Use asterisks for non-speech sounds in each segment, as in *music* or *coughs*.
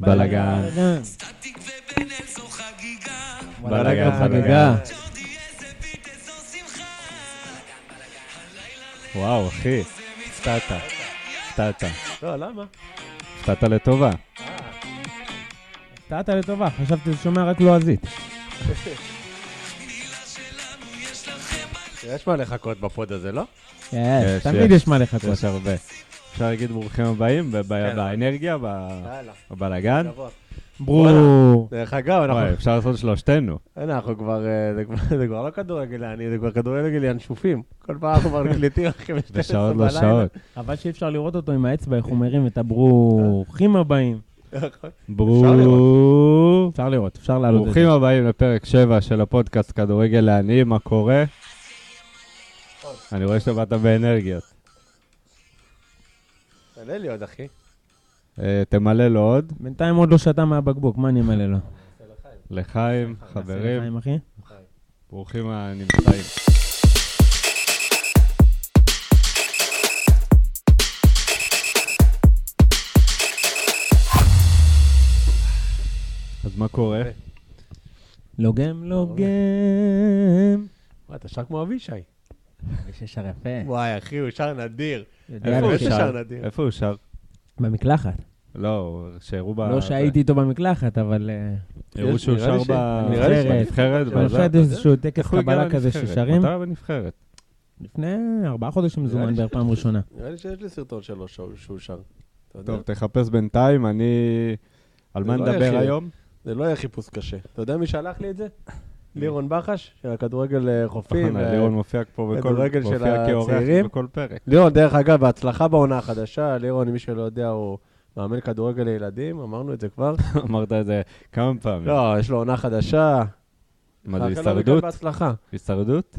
בלאגן. בלאגן חגיגה. וואו, אחי, הפתעת. הפתעת. לא, למה? הפתעת לטובה. הפתעת לטובה, חשבתי שזה שומע רק לועזית. *laughs* יש מה לחכות בפוד הזה, לא? כן, יש, תמיד. יש מה לחכות. יש הרבה. אפשר להגיד ברוכים הבאים כן. באנרגיה, יאללה. בבלאגן. ברור. דרך אגב, אנחנו... וואי, אפשר לעשות שלושתנו. אנחנו כבר... אה, זה כבר- לא *laughs* כדורגליאני, זה כבר כדורגל ינשופים. כל פעם אנחנו כבר *laughs* מקליטים אחרי ב-12 בשעות לא בלילה. שעות. חבל שאי אפשר לראות אותו עם האצבע, איך הוא מרים את הברוכים הבאים. *laughs* ברור. אפשר לראות, אפשר לעלות את ברוכים זה. הבאים לפרק 7 של הפודקאסט כדורגל לעניים, מה קורה? אני רואה שבאת באנרגיות. תעלה לי עוד, אחי. אה, תמלא לו עוד, בינתיים עוד לא שתה מהבקבוק, מה אני אמלא לו? לחיים, חברים, לחיים, אחי? ברוכים הנמצאים. אז מה קורה? לוגם, לוגם. וואי, אתה שר כמו אבישי. יש שר יפה. וואי, אחי, הוא שר נדיר. איפה הוא. שר שר? נדיר. איפה הוא שר? במקלחת. לא, שהראו ב... לא שהייתי איתו במקלחת, אבל... אה, הראו יש, שהוא שר בנבחרת. בנבחרת איזשהו טקס קבלה כזה? ששרים. מתי בנבחרת? לפני ארבעה חודשים לי בערך פעם ראשונה. נראה לי שיש לי סרטון שלו שהוא שר. טוב, תחפש בינתיים, אני... על מה לא נדבר. היום? זה לא יהיה חיפוש קשה. אתה יודע מי שלח לי את זה? לירון בחש, של הכדורגל אה, חופים. נכון, ו- לירון מופיע פה בכל... מופיע כאורח. בכל פרק. לירון, דרך אגב, בהצלחה בעונה החדשה. לירון, מי שלא יודע, הוא מאמן כדורגל לילדים, אמרנו את זה כבר. *laughs* אמרת את זה כמה פעמים. לא, יש לו עונה חדשה. מה זה, הישרדות? בהצלחה. הישרדות?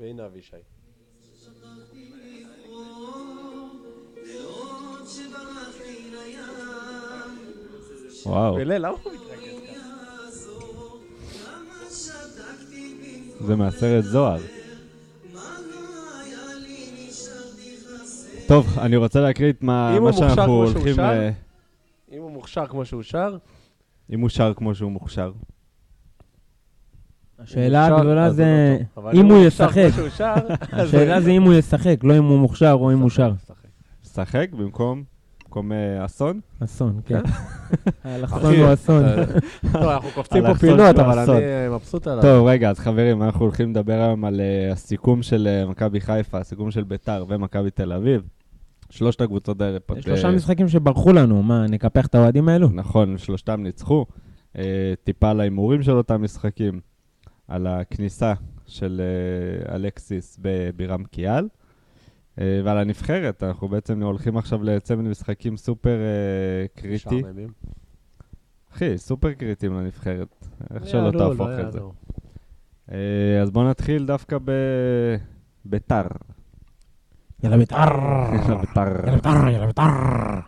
והנה אבישי. וואו, פלא, למה הוא זה מהסרט זוהר. טוב, אני רוצה להקריא את מה אם מה שאנחנו הולכים... שר? אם הוא מוכשר כמו שהוא שר, אם הוא שר כמו שהוא מוכשר. השאלה הגדולה זה לא אם הוא ישחק. השאלה זה אם הוא ישחק, לא אם הוא מוכשר או אם הוא שר. שחק במקום... במקום אה, אסון? אסון, כן. האלכסון אחי, הוא אסון. אה, טוב, אנחנו קופצים פה אלכסון פינות, אבל. אני אה, מבסוט עליו. טוב, רגע, אז חברים, אנחנו הולכים לדבר היום על אה, הסיכום של אה, מכבי חיפה, הסיכום של ביתר ומכבי תל אביב. שלושת הקבוצות האלה. יש שלושה אה, משחקים שברחו לנו, מה, נקפח את האוהדים האלו? נכון, שלושתם ניצחו. אה, טיפה על ההימורים של אותם משחקים, על הכניסה של אה, אלקסיס בבירם קיאל, אה, ועל הנבחרת. אנחנו בעצם הולכים עכשיו לצמד משחקים סופר אה, קריטי. אחי, סופר קריטיים לנבחרת. איך לא שלא תהפוך לא את זה. אה, אז בואו נתחיל דווקא בביתר. יאללה ביתר! ביתר. יאללה ביתר! יאללה ביתר!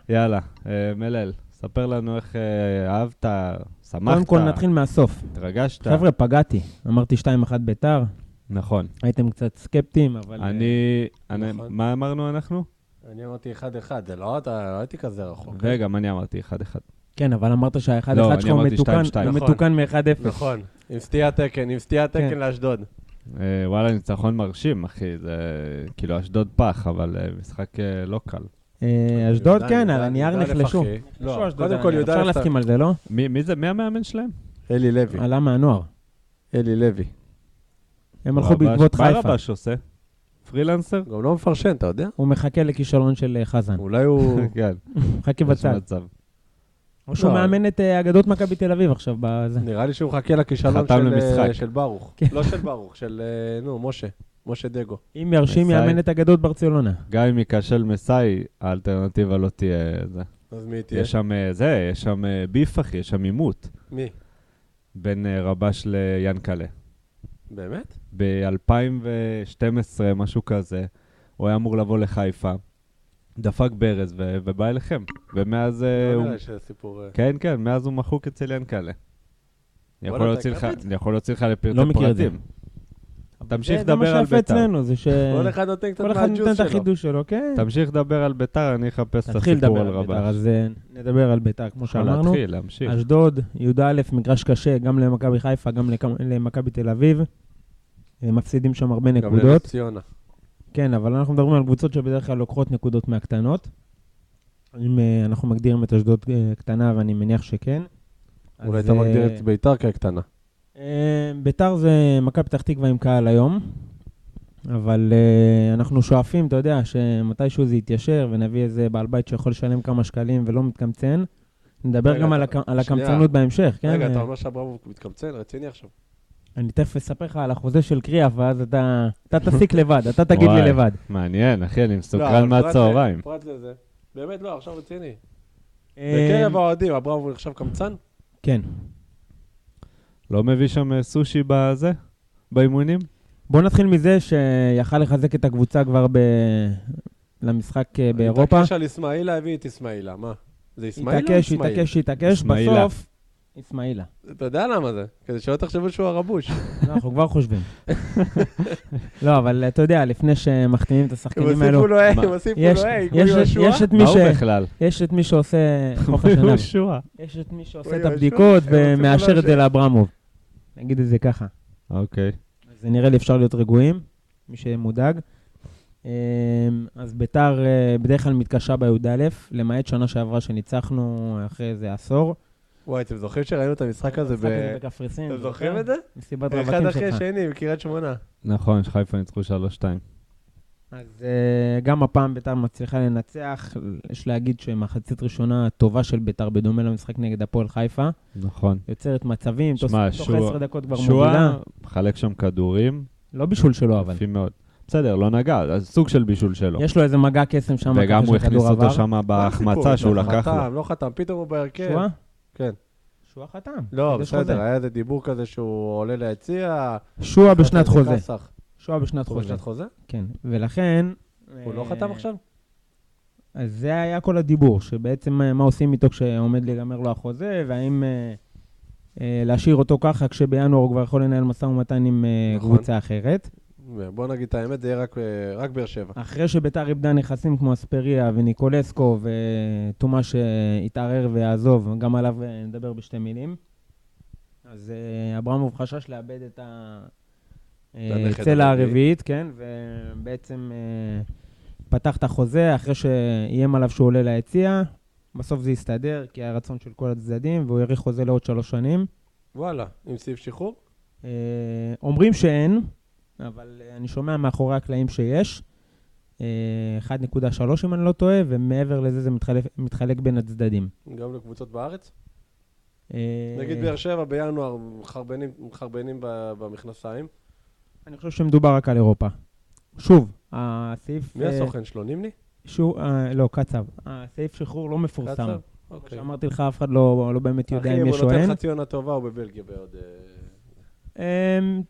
יאללה, אה, מלל, ספר לנו איך אה, אהבת, שמחת, קודם כל נתחיל מהסוף. התרגשת. חבר'ה, פגעתי. אמרתי 2-1 ביתר, נכון. הייתם קצת סקפטיים, אבל... אה, אני, אני- נכון. מה אמרנו אנחנו? אני אמרתי 1-1, זה לא אתה, לא הייתי כזה רחוק. וגם אני אמרתי 1-1. כן, אבל אמרת שה-1-1 לא, אני שלך הוא אמרתי מתוקן, 2-2. הוא נכון. מתוקן מ-1-0. נכון, עם סטיית תקן, עם סטיית כן. תקן לאשדוד. אה, וואלה, ניצחון מרשים, אחי. זה כאילו אשדוד פח, אבל אה, משחק אה, לא קל. אשדוד, י"א, כן, י"א, על הנייר י"א, נחלשו. לא, אשדוד, קודם כל אפשר י"א, להסכים על זה, לא? מי מי זה? מי המאמן שלהם? אלי לוי. עלה מהנוער. אלי לוי. הם הלכו בעקבות מה חיפה. רבש עושה? פרילנסר? גם לא מפרשן, אתה יודע? הוא מחכה לכישלון של אה, חזן. אולי הוא... *laughs* כן, מחכה בצד. או שהוא לא. מאמן את אה, אגדות מכבי תל אביב עכשיו בזה. נראה לי שהוא מחכה לכישלון של. אה, של ברוך. כן. לא של ברוך, של, נו, משה. משה דגו. אם ירשים. יאמן את אגדות ברצלונה. גם אם ייכשל מסאי, האלטרנטיבה לא תהיה זה. אז מי תהיה? יש שם זה, יש שם ביף, אחי, יש שם עימות מי? בין רבש ליאנקלה. באמת? ב-2012, משהו כזה, הוא היה אמור לבוא לחיפה, דפק ברז ו- ובא אליכם. ומאז אה, לא הוא... נראה שזה סיפור... אה, כן, כן, מאז הוא מחוק אצל ינקלה. אני יכול להוציא לך-? אני יכול להוציא לך לפרטי לא מכיר את זה. פרטים. תמשיך זה- זה מה לדבר על שיפה ביתר. אצלנו, זה ש... כל אחד נותן קצת כל אחד מהג'וס נותן את שלו. החידוש שלו, כן. תמשיך לדבר על ביתר, אני אחפש את נתחיל הסיפור לדבר על על ביתר, רבש. אז אה, נדבר על ביתר, כמו יכול שאמרנו. להתחיל, להמשיך. אשדוד, י"א, מגרש קשה, גם למכבי חיפה, גם לכ- למכבי תל אביב. הם מפסידים שם הרבה גם נקודות. לנס ציונה. כן, אבל אנחנו מדברים על קבוצות שבדרך כלל לוקחות נקודות מהקטנות. אם אה, אנחנו מגדירים את אשדוד אה, קטנה, ואני מניח שכן. אולי אתה אה, מגדיר את ביתר כקטנה. אה, ביתר זה מכבי פתח תקווה עם קהל היום, אבל אה, אנחנו שואפים, אתה יודע, שמתישהו זה יתיישר ונביא איזה בעל בית שיכול לשלם כמה שקלים ולא מתקמצן. נדבר גם על. הקמצנות בהמשך, כן? רגע, אה, אתה אומר שאברמוב מתקמצן? רציני עכשיו. אני תכף אספר לך על החוזה של קריאף, ואז אתה אתה תסיק לבד, אתה תגיד לי. לבד. מעניין, אחי, אני לא, מסוקרן פרט- מהצהריים. פרט לזה. באמת לא, עכשיו רציני. אה, בקרב האוהדים, אברמוב נחשב קמצן? כן. לא מביא שם אה, סושי בזה? באימונים? בוא נתחיל מזה שיכל לחזק את הקבוצה כבר ב... למשחק אה, באירופה. התעקש על אסמאעילה, הביא את אסמאעילה. מה? זה אסמאעילה או התעקש, אסמאעיל? התעקש, התעקש, אסמאעילה. בסוף... אסמאעילה. אתה יודע למה זה? כדי שלא תחשבו שהוא הרבוש. *laughs* לא, אנחנו כבר חושבים. *laughs* לא, אבל אתה יודע, לפני שמחתימים את הם השחקנים האלו, הוסיפו לו מה? הם הוסיפו יש- לו יש- כמו יהושע. יש את מי מה ש... הוא בכלל? יש את מי שעושה *laughs* השנהב. יהושע. יש את מי שעושה את הבדיקות הם ומאשר את זה. לאברמוב. נגיד את זה ככה. אוקיי. אז נראה לי אפשר להיות רגועים, מי שמודאג. אמ, אז ביתר אה, בדרך כלל מתקשה בי"א, למעט שנה שעברה שניצחנו אחרי איזה עשור. וואי, אתם זוכרים שראינו את המשחק הזה ב... בקפריסין. אתם זוכרים זוכר? את זה? מסיבת אחד רווקים אחרי שלך. השני, בקריית שמונה. נכון, שחיפה ניצחו 3-2. אז אה, גם הפעם ביתר מצליחה לנצח. יש להגיד שמחצית ראשונה טובה של ביתר, בדומה למשחק נגד הפועל חיפה. נכון. יוצרת מצבים, תוך שמע, תוך שועה- עשר דקות כבר שועה מובילה. מחלק שם כדורים, לא בישול שלו, אבל. יפים מאוד. בסדר, לא נגע, אז סוג של בישול שלו. יש לו איזה מגע קסם שם. וגם הוא הכניס אותו. שם מה בהחמצה הסיפור? שהוא לא לקח לו. חתם, לא חתם, פתאום הוא בהרכב. כן. שועה חתם. לא. בסדר, היה איזה דיבור כזה שהוא עולה ליציע. שועה בשנת חוזה. שועה בשנת חוזה. בשנת חוזה? כן, ולכן... הוא לא אה, חתם עכשיו? אז זה היה כל הדיבור, שבעצם אה, מה עושים איתו כשעומד להיגמר לו החוזה, והאם אה, אה, להשאיר אותו ככה כשבינואר הוא כבר יכול לנהל משא ומתן עם אה, נכון. קבוצה אחרת. בוא נגיד את האמת, זה יהיה רק, אה, רק באר שבע. אחרי שביתר איבדה נכסים כמו אספריה וניקולסקו ותומא שהתערער ויעזוב, גם עליו אה, נדבר בשתי מילים. אז אה, אברמוב חשש לאבד את הצלע הרביעי. הרביעית, כן, ובעצם אה, פתח את החוזה אחרי שאיים עליו שהוא עולה ליציע. בסוף זה הסתדר, כי היה רצון של כל הצדדים, והוא האריך חוזה לעוד שלוש שנים. וואלה, עם סעיף שחרור? אה, אומרים שאין, אבל אה, אני שומע מאחורי הקלעים שיש. אה, 1.3 אם אני לא טועה, ומעבר לזה זה מתחלק, מתחלק בין הצדדים. גם לקבוצות בארץ? אה, נגיד באר שבע בינואר מחרבנים- במכנסיים. אני חושב שמדובר רק על אירופה. שוב, הסעיף... מי אה, הסוכן שלו? נימני? אה, לא, קצב. הסעיף שחרור לא מפורסם. קצב? כמו אוקיי. שאמרתי לך, אף אחד לא, לא באמת יודע אחי, אם אם יש הוא או אין. נותן חצי עונה טובה, הוא בבלגיה בעוד... אמ,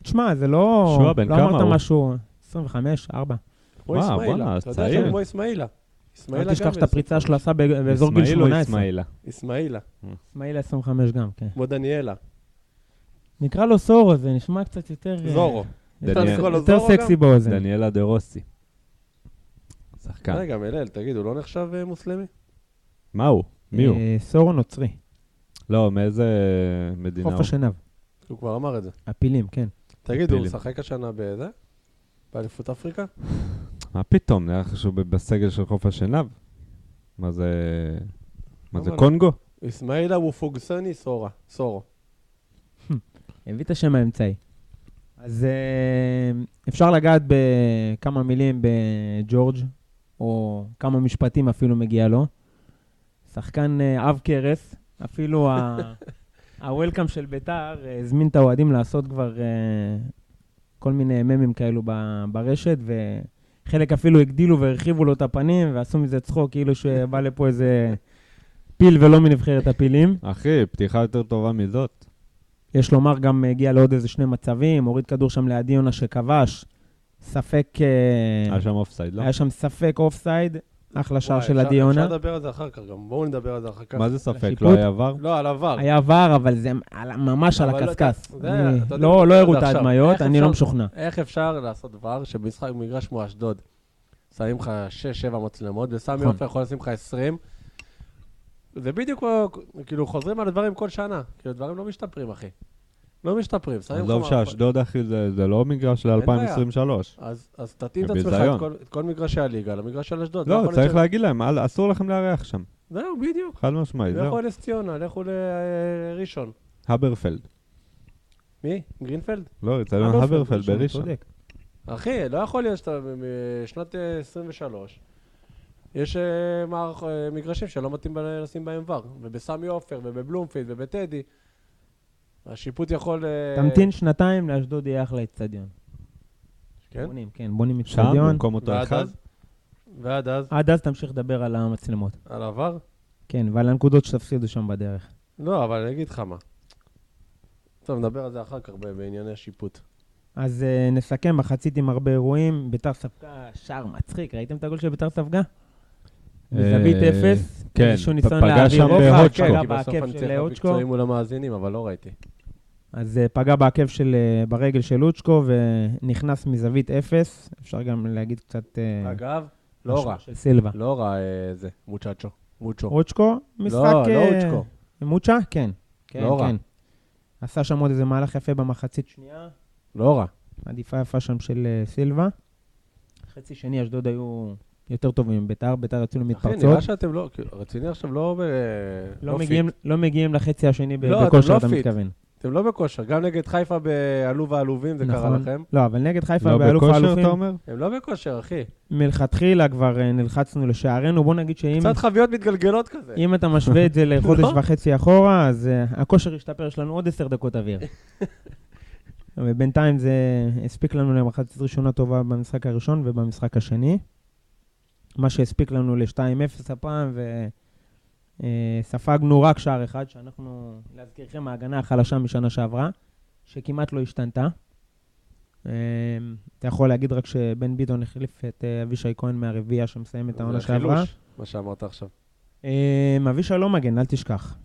תשמע, זה לא... שועה, בן לא כמה אמרת הוא? משהו... 25, 4. כמו וואו, אסמאעילה. בואנה, אתה יודע צעיר. שהוא כמו אסמאעילה. אסמאעילה אל גם תשכח את הפריצה. שלו עשה באזור גיל אסמאעיל או 18. אסמאעילה? אסמאעילה, אסמאעיל 25 גם, כן. כמו דניאלה. נקרא לו סורו, זה נשמע קצת יותר... אה, זורו. יותר-? סקסי באוזן. דניאלה דה רוסי. שחקן. רגע, מלל, תגיד, הוא לא נחשב אה, מוסלמי? מה הוא? מי הוא? אה, סורו נוצרי. לא, מאיזה מדינה חוף הוא? השנהב. הוא כבר אמר את זה. הפילים, כן. תגיד, הוא. משחק השנה בזה? באליפות אפריקה? מה פתאום? נראה לך שהוא בסגל של חוף השנהב? מה זה... מה זה אבל- קונגו? אסמאעילה הוא פוגסני סורה. סורו. הביא את השם האמצעי. אז אה, אפשר לגעת בכמה מילים בג'ורג', או כמה משפטים אפילו מגיע לו. שחקן אה, עב כרס, אפילו ה- *laughs* ה-Welcome של ביתר אה, הזמין את האוהדים לעשות כבר אה, כל מיני ממים כאלו ברשת, וחלק אפילו הגדילו והרחיבו לו את הפנים, ועשו מזה צחוק, כאילו שבא לפה איזה פיל ולא מנבחרת הפילים. אחי, פתיחה יותר טובה מזאת. יש לומר, גם הגיע לעוד איזה שני מצבים, הוריד כדור שם ליד יונה שכבש. ספק... אה, היה שם אופסייד, לא? היה שם ספק אופסייד. אחלה שער של אפשר- עדי יונה. אפשר לדבר על זה אחר כך גם, בואו נדבר על זה אחר כך. מה זה ספק? לא היה עבר? לא, על עבר. היה עבר, אבל זה על- ממש על לא, הקשקש. לא לא הראו את ההדמיות, אני לא משוכנע. איך אפשר לעשות דבר שבמשחק במגרש כמו אשדוד, שמים לך 6-7 מצלמות, וסמי נכון. עופר יכול לשים לך 20, זה בדיוק כאילו חוזרים על הדברים כל שנה. כאילו, דברים לא משתפרים, אחי. לא משתפרים, שמים לך... עזוב. שאשדוד, אחי, זה זה לא מגרש בעיה. ל-2023. אז אז תתאים את זה עצמך. את כל- את כל מגרשי הליגה למגרש של אשדוד. לא, צריך להגיד להם, אל- אסור לכם לארח שם. זהו, בדיוק. חד משמעית, לכו זהו. לנס ציונה, לכו לראשון. הברפלד. מי? גרינפלד? לא, אצטדיון הברפלד, הברפלד ראשון, בראשון. אחי, לא יכול להיות שאתה בשנת אה, 23, יש אה, מערכ- אה, מגרשים שלא מתאים לשים בהם ור, ובסמי עופר, ובבלומפילד, ובטדי. השיפוט יכול... אה, תמתין שנתיים, לאשדוד יהיה אחלה אצטדיון. כן? בונים, כן, בונים שם, אצטדיון. במקום אותו אחד. ועד אז? עד אז תמשיך לדבר על המצלמות. על עבר? כן, ועל הנקודות שתפסידו שם בדרך. לא, אבל אני אגיד לך מה. טוב, נדבר על זה אחר כך בענייני השיפוט. אז uh, נסכם, מחצית עם הרבה אירועים. ביתר ספגה, שער מצחיק. ראיתם את הגול של ביתר ספגה? בזווית אה, אפס. כן, איזשהו ניסיון פגע להעביר שם רוחב, בהוצ'קו. פגע כי בסוף אני צריך אוצ'קו. מקצועי מול המאזינים, אבל לא ראיתי. אז uh, פגע בעקב של, uh, ברגל של אוצ'קו ונכנס מזווית אפס. אפשר גם להגיד קצת... אה, אגב, לא רע. של סילבה. לא רע אה, זה, מוצ'צ'ו. מוצ'ו. אוצ'קו, משחק... לא, לא אה, אוצ'קו. מוצ'ה? כן. כן, לא רע. כן. עשה שם עוד איזה מהלך יפה במחצית שנייה. לא רע. עדיפה יפה שם של אה, סילבה. חצי שני, אשדוד היו יותר טובים מביתר, ביתר יצאו אחי, למתפרצות. נראה שאתם לא, כאילו, רציני עכשיו לא ב... לא, פיט. מגיעים, לא מגיעים לחצי השני לא, בכושר, לא אתה פיט. מתכוון. אתם לא בכושר, גם נגד חיפה בעלו ועלובים זה קרה נכון. לכם. לא, אבל נגד חיפה לא באלוף בכושר, האלופים, אתה אומר? הם לא בכושר, אחי. מלכתחילה כבר אה, נלחצנו לשערנו. בוא נגיד שאם קצת חביות מתגלגלות כזה. אם אתה משווה את זה לחודש *laughs* לא? וחצי אחורה, אז אה, הכושר השתפר, יש לנו עוד עשר דקות אוויר. *laughs* ובינתיים זה הספיק לנו למחצית ראשונה טובה במשחק הראשון ובמשחק השני. מה שהספיק לנו ל-2-0 הפעם, וספגנו רק שער אחד, שאנחנו, להזכירכם, ההגנה החלשה משנה שעברה, שכמעט לא השתנתה. אה, אתה יכול להגיד רק שבן ביטון החליף את אה, אבישי כהן מהרביעייה שמסיים את העונה זה שעברה. חילוש, מה שאמרת עכשיו. אה, אבישי לא מגן, אל תשכח.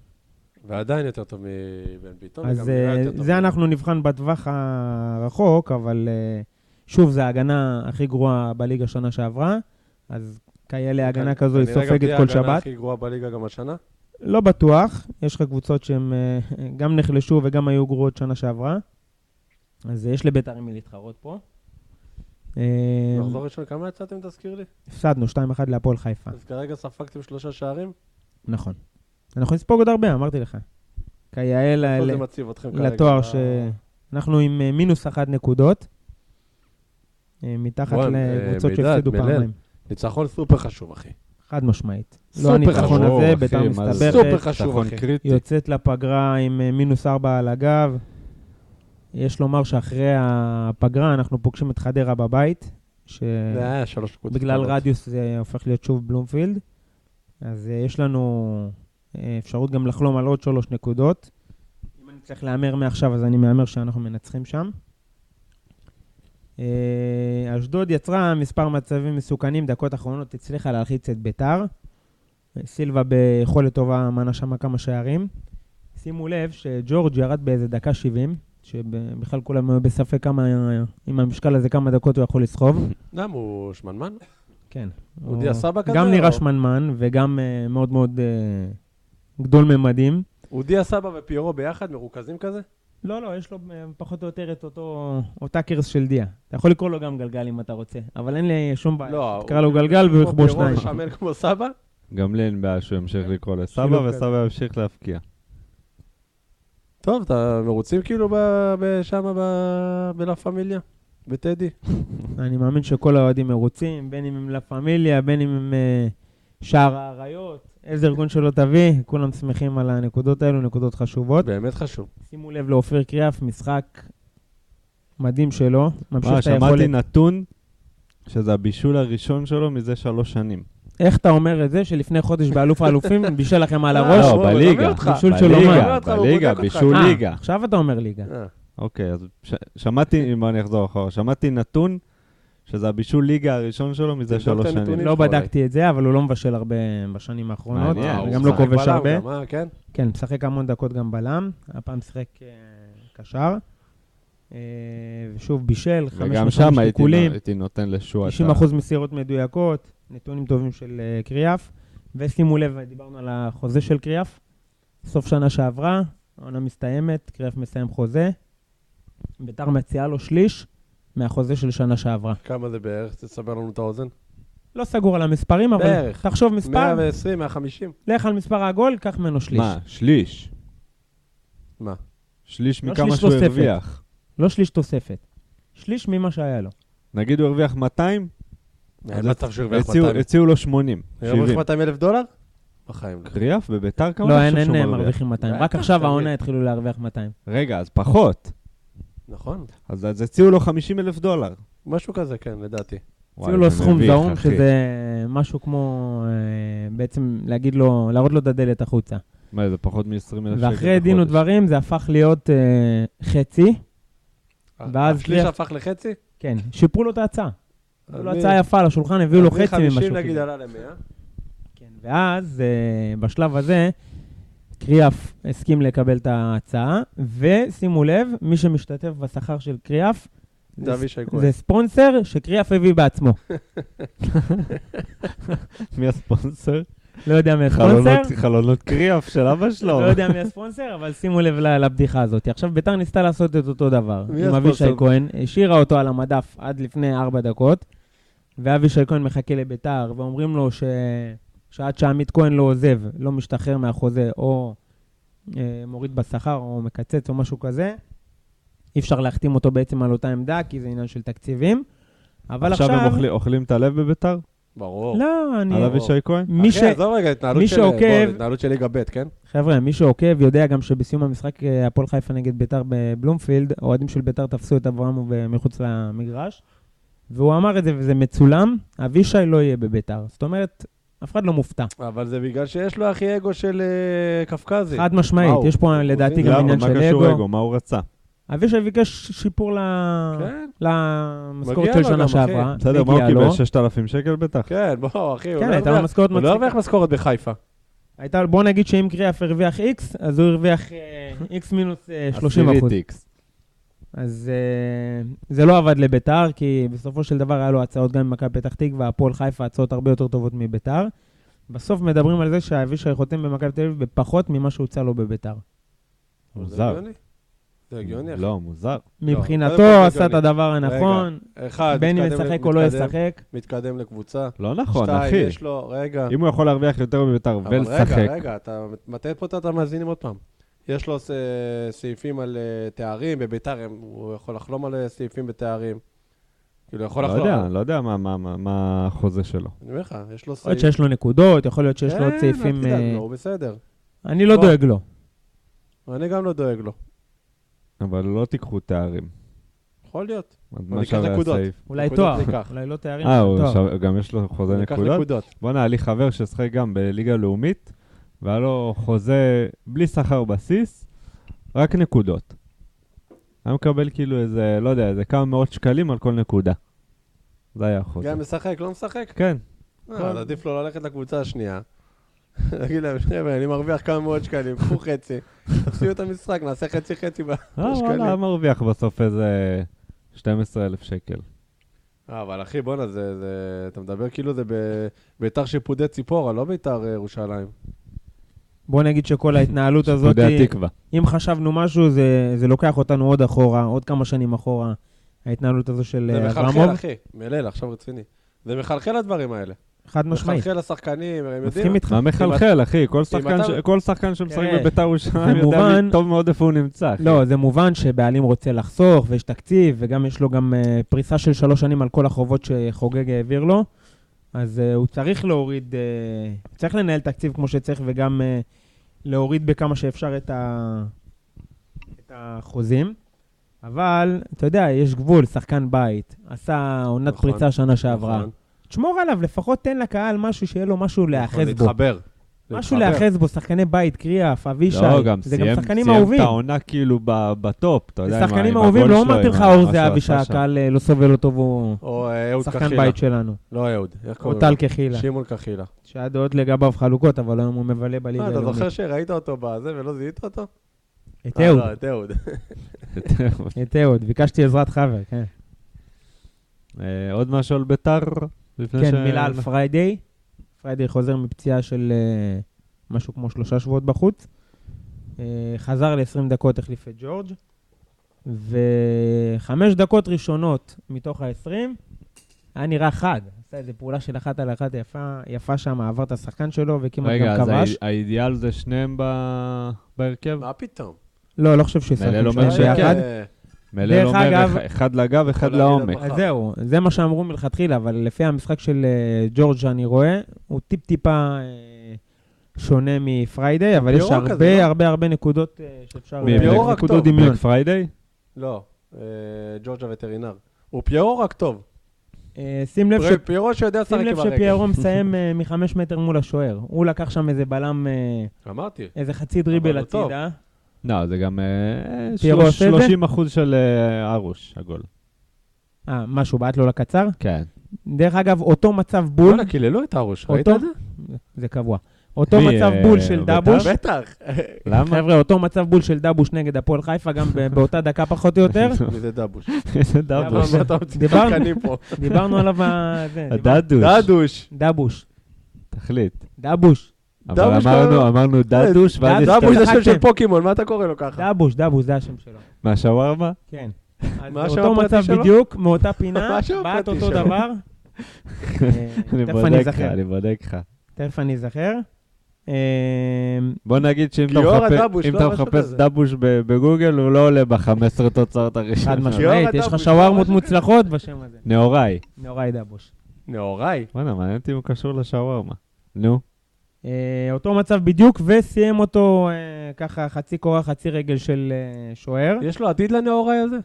ועדיין יותר טוב מבן ביטון. אז אה, זה. אנחנו נבחן בטווח הרחוק, אבל אה, שוב, זו ההגנה הכי גרועה בליגה שנה שעברה, אז כאלה הגנה כזו היא כנראה גם סופגת תהיה כל ההגנה שבת. הכי גרועה בליגה גם השנה. לא בטוח, יש לך קבוצות שהן אה, גם נחלשו וגם היו גרועות שנה שעברה, אז יש לבית"ר עם מי להתחרות פה. אה, מחזור ראשון, כמה יצאתם, תזכיר לי? הפסדנו 2-1 להפועל חיפה, אז כרגע ספגתם שלושה שערים? נכון. אנחנו נספוג עוד הרבה, אמרתי לך. כיאה ל- איפה ל- זה מציב אתכם כרגע? לתואר ש... אנחנו עם אה, מינוס אחת נקודות, מתחת לקבוצות שהפסידו. פעמיים. ניצחון סופר חשוב, אחי. חד משמעית. סופר לא הניצחון חשוב, הזה, אחי, ביתר זה? סופר מסתבכת, חשוב, אחי. יוצאת לפגרה עם אה, מינוס ארבע על הגב. יש לומר שאחרי הפגרה אנחנו פוגשים את חדרה בבית, זה היה שלוש נקודות. שבגלל. רדיוס זה הופך להיות שוב בלומפילד. אז אה, יש לנו אה, אפשרות גם לחלום על עוד שלוש נקודות. אם אני צריך להמר מעכשיו, אז אני מהמר שאנחנו מנצחים שם. אה, אשדוד יצרה מספר מצבים מסוכנים, דקות אחרונות הצליחה להלחיץ את ביתר. סילבה ביכולת טובה מנה שם כמה שערים. שימו לב שג'ורג' ירד באיזה דקה 70, שבכלל כולם היו בספק כמה, עם המשקל הזה כמה דקות הוא יכול לסחוב. למה, הוא שמנמן? כן. אודי הסבא כזה? גם נראה שמנמן וגם uh, מאוד מאוד גדול ממדים. אודי הסבא ופיירו ביחד, מרוכזים כזה? לא, לא, יש לו uh, פחות או יותר את אותו, אותה קרס של דיה. אתה יכול לקרוא לו גם גלגל אם אתה רוצה, אבל אין לי שום בעיה. לא. תקרא לו הוא- גלגל והוא כמו יכבוש פיירו שניים. משעמם כמו סבא? גם לי אין בעיה שהוא ימשיך לקרוא לסבא, וסבא ימשיך להפקיע. טוב, אתה מרוצים כאילו ב- ב- שמה ב- בלה פמיליה? בטדי? *laughs* אני מאמין שכל האוהדים מרוצים, בין אם הם לה פמיליה, בין אם הם uh, שער האריות, איזה ארגון שלא תביא, כולם שמחים על הנקודות האלו, נקודות חשובות. באמת חשוב. שימו לב לאופיר קריאף, משחק מדהים שלו, ממשיך מה, את שמעתי היכולת. נתון שזה הבישול הראשון שלו מזה שלוש שנים. איך אתה אומר את זה שלפני חודש באלוף האלופים *laughs* בישל לכם על אה, הראש? לא, בליגה. בישול? אותך, הוא בליגה. בישול אה, ליגה. עכשיו אתה אומר ליגה. אה, אוקיי, אז שמעתי, אם אני אחזור אחורה, שמעתי נתון שזה הבישול ליגה הראשון שלו מזה שלוש שנים. לא. בדקתי את זה, אבל הוא לא מבשל הרבה בשנים האחרונות. מעניין. הוא וגם לא משחק כובש בלם הרבה. גם, אה, כן? כן, משחק המון דקות גם בלם, הפעם שיחק אה, קשר. אה, ושוב, בישל, חמש וגם משחקים שם הייתי שיקולים, נותן לשועה את 90% מסירות מדויקות, נתונים טובים של אה, קריאף. ושימו לב, דיברנו על החוזה של קריאף. סוף שנה שעברה, העונה מסתיימת, קריאף מסיים חוזה. ביתר מציעה לו שליש מהחוזה של שנה שעברה. כמה זה בערך? תסבר לנו את האוזן. לא סגור על המספרים, אבל בערך. תחשוב מספר, 120, 150. לך על מספר העגול, קח ממנו שליש. מה, שליש. מה? שליש לא מכמה שליש שהוא תוספת. הרוויח. לא שליש תוספת. שליש ממה שהיה לו. נגיד הוא הרוויח 200, אין אז מצב שהוא הרוויח הציעו- 200. הציעו לו 80, הוא הרוויח 70. 200 אלף דולר? בחיים. לא. קריאף בביתר כמה לא, אין, אין? מרוויחים 200. רק בטח, עכשיו. העונה התחילו להרוויח 200. רגע, אז פחות. נכון. אז אז הציעו לו 50 אלף דולר. משהו כזה, כן, לדעתי. הציעו לו סכום זעום. שזה משהו כמו אה, בעצם להגיד לו, להראות לו את הדלת החוצה. מה, זה פחות מ-20 אלף שקל ואחרי דין בחודש. ודברים זה הפך להיות אה, חצי. ואז השליש הפך לחצי? כן, שיפרו לו את ההצעה. היו לו הצעה יפה על השולחן, הביאו לו חצי ממה שהוא מ-50 נגיד. עלה ל-100. כן, ואז אה, בשלב הזה, קריאף הסכים לקבל את ההצעה, ושימו לב, מי שמשתתף בשכר של קריאף, זה אבישי כהן. זה ספונסר שקריאף הביא בעצמו. *laughs* מי הספונסר? לא יודע מי הספונסר, חלונות- קריאף של אבא שלו. לא יודע מי הספונסר, אבל שימו לב לבדיחה הזאת. עכשיו ביתר ניסתה לעשות את אותו דבר מי עם? אבישי כהן, השאירה אותו על המדף עד לפני ארבע דקות, ואבישי כהן מחכה לביתר, ואומרים לו ש... שעד שעמית כהן לא עוזב, לא משתחרר מהחוזה, או אה, מוריד בשכר, או מקצץ, או משהו כזה, אי אפשר להחתים אותו בעצם על אותה עמדה, כי זה עניין של תקציבים. אבל עכשיו... עכשיו הם אוכלים- אוכלים את הלב בביתר? ברור. לא, אני... על אבישי כהן? מי ש... אחי, עזוב רגע, התנהלות של... שעוקב- בוא, התנהלות של ליגה ב', כן? חבר'ה, מי שעוקב יודע גם שבסיום המשחק אה, הפועל חיפה נגד ביתר בבלומפילד, אוהדים של ביתר תפסו את אברהם מחוץ למגרש, והוא אמר את זה וזה מצולם, אבישי לא יהיה בביתר. זאת אומרת, אף אחד לא מופתע. אבל זה בגלל שיש לו הכי אגו של אה, קפקזי. חד משמעית, וואו, יש פה לדעתי גם? עניין מה של קשור אגו. אגו? מה הוא רצה? אבישי ביקש שיפור ל- כן, למשכורת של שנה. שעברה. בסדר, מה הוא. קיבל? 6,000 שקל בטח? כן, בוא, אחי, הוא כן, לא הייתה לו משכורת הוא לא מצחיקה. הרוויח משכורת בחיפה. הייתה, בוא נגיד שאם קריאף הרוויח X, אז הוא הרוויח אה, X מינוס אה, 30 אחוז. אז uh, זה לא עבד לביתר, כי בסופו של דבר היה לו הצעות גם ממכבי פתח תקווה, הפועל חיפה, הצעות הרבה יותר טובות מביתר. בסוף מדברים על זה שאבישי חותם במכבי תל אביב בפחות ממה שהוצע לו בביתר. מוזר. זה הגיוני, אחי. לא, מוזר. מבחינתו כל עשה את. הדבר הנכון, אחד, בין אם ישחק או לא ישחק. מתקדם לקבוצה. לא נכון, שתיים, אחי. יש לו, רגע. אם הוא יכול להרוויח יותר בביתר אבל ולשחק, רגע, רגע, אתה מטעה פה את המאזינים עוד פעם. יש לו ס- סעיפים על אה, תארים, בביתר הוא יכול לחלום על אה, סעיפים בתארים. כאילו, יכול לא לחלום. יודע, לא יודע מה- מה- מה מה החוזה שלו. אני אומר לך, יש לו יכול להיות. שיש לו נקודות, יכול להיות שיש לו עוד כן, סעיפים... אל תדאג אה, לו, הוא בסדר. אני לא. דואג לו. אני גם לא דואג לו. אבל לא תיקחו תארים. יכול להיות. מה שווה נקודות. הסעיף? אולי תואר. אולי לא תארים, אה, גם יש לו חוזה? נקודות. בואנה, היה לי חבר ששחק גם בליגה לאומית, והיה לו חוזה בלי שכר בסיס, רק נקודות. היה מקבל כאילו איזה, לא יודע, איזה כמה מאות שקלים על כל נקודה. זה היה החוזה. גם משחק, לא משחק? כן, אה, אז עדיף לו ללכת לקבוצה השנייה. *laughs* להגיד להם, חבר'ה, אני מרוויח כמה מאות שקלים, קחו חצי, *laughs* תפסידו את המשחק, נעשה חצי-חצי אה, בשקלים. היה מרוויח בסוף איזה 12,000 שקל. אה, אבל אחי, בואנה, זה, זה... אתה מדבר כאילו זה ביתר שיפודי ציפורה, לא ביתר אה, ירושלים. בוא נגיד שכל ההתנהלות הזאת. אם חשבנו משהו, זה, זה לוקח אותנו עוד אחורה, עוד כמה שנים אחורה, ההתנהלות הזו של זה אה, מחלחל, אברמוב. אחי. מליל, עכשיו רציני. זה מחלחל הדברים האלה. חד משמעית. מחלחל לשחקנים, הם יודעים. מסכים איתך. מה מחלחל, אחי? כל שחקן אתה- ש- כל שחקן שמשחק בביתר ירושלים זה יודע טוב מאוד איפה הוא נמצא, אחי. לא, זה מובן שבעלים רוצה לחסוך, ויש תקציב, וגם יש לו גם uh, פריסה של שלוש שנים על כל החובות שחוגג העביר לו, אז uh, הוא צריך להוריד, uh, צריך לנהל תקציב כמו שצריך, וגם uh, להוריד בכמה שאפשר את, ה, את החוזים. אבל, אתה יודע, יש גבול, שחקן בית, עשה עונת נכון, פריצה שנה שעברה. נכון. תשמור עליו, לפחות תן לקהל משהו, שיהיה לו משהו נכון, להיאחז בו. להתחבר. משהו. להיאחז בו, שחקני בית, קריאף, אבישי. לא, גם זה גם סיים שחקנים סיים אהובים. את העונה כאילו ב- בטופ, אתה יודע, עם ה- שחקנים עם אהובים, הגול לא שלו, אמרתי לך אור זהבי עשה שם. שהקהל אה, לא סובל אותו והוא או אה, שחקן. בית שלנו. לא אהוד, איך או קוראים טל לו? קחילה. שמעון קחילה. שהיה דעות לגביו חלוקות, אבל היום הוא מבלה בליגה אה, אתה הלאומית. זוכר שראית אותו בזה ולא זיהית אותו? את אה, אהוד, לא, את אהוד. את אהוד. ביקשתי עזרת חבר, כן. עוד משהו על ביתר? כן, מילה על פריידיי. פריידיי חוזר מפציעה של אה, משהו כמו שלושה שבועות בחוץ. אה, חזר ל-20 דקות, החליף את ג'ורג'. וחמש דקות ראשונות מתוך ה-20, היה נראה חד. עשה איזה פעולה של אחת על אחת יפה, יפה שם, עבר את השחקן שלו וכמעט רגע, גם אז כבש. האי- האידיאל זה שניהם ב- בהרכב? מה פתאום? לא, לא חושב שישחקו לא שהיה, ביחד. מלל דרך אומר אגב- אח- אחד לגב, אחד לעומק. אז זהו, זה מה שאמרו מלכתחילה, אבל לפי המשחק של אה, ג'ורג' שאני רואה, הוא טיפ-טיפה אה, שונה מפריידיי, אבל יש הרבה כזה, לא? הרבה הרבה נקודות אה, שאפשר... נקודות. דמיון. פריידיי? לא, ג'ורג' הווטרינר. הוא פיירו רק טוב. שים לב ש- פרי- פיירו שיודע שים לב. שפיירו *laughs* מסיים מחמש מטר מול השוער. הוא לקח שם איזה בלם, אמרתי. איזה חצי דריבל. הצידה. לא, זה גם אה, פיירו שלוש- עושה את זה? 30 אחוז של אה, ארוש, הגול. אה, משהו בעט לו לקצר. כן. דרך אגב, אותו מצב בול, וואלה, קיללו את הרוש, ראית את זה? זה קבוע. אותו מצב אה, בול של בית"ר? דאבוש, בטח. למה? חבר'ה, אותו מצב בול של דאבוש נגד הפועל חיפה, גם באותה דקה פחות או יותר. *laughs* מי זה דבוש? דאבוש. מה אתה מוציא דיברנו. עליו. זה, הדדוש. דדוש. דבוש. תחליט. דבוש. אבל אמרנו, לא- אמרנו דדוש, ואז דדוש. הסתכל- דבוש זה שם של. פוקימון, מה אתה קורא לו ככה? דבוש, דבוש, זה השם שלו. מהשווארמה? כן. *laughs* אז מה השם אותו מצב? בדיוק, מאותה *laughs* פינה, מה בעט אותו? דבר. *laughs* אה, אני תכף בודק לך. אני בודק לך. תכף אני אזכר. אה, בוא נגיד שאם אתה מחפש- דבוש, לא בגוגל, הוא לא עולה ב-15 תוצאות הראשונות. חד משמעית, יש לך דבוש, שווארמות מוצלחות בשם הזה. נאוראי. נוראי דבוש. נאוראי. וואלה, מעניין אותי אם הוא קשור לשווארמה. נו. אה, אותו מצב בדיוק, וסיים אותו אה, ככה חצי קורה, חצי רגל של אה, שוער. יש לו עתיד לנאוראי הזה?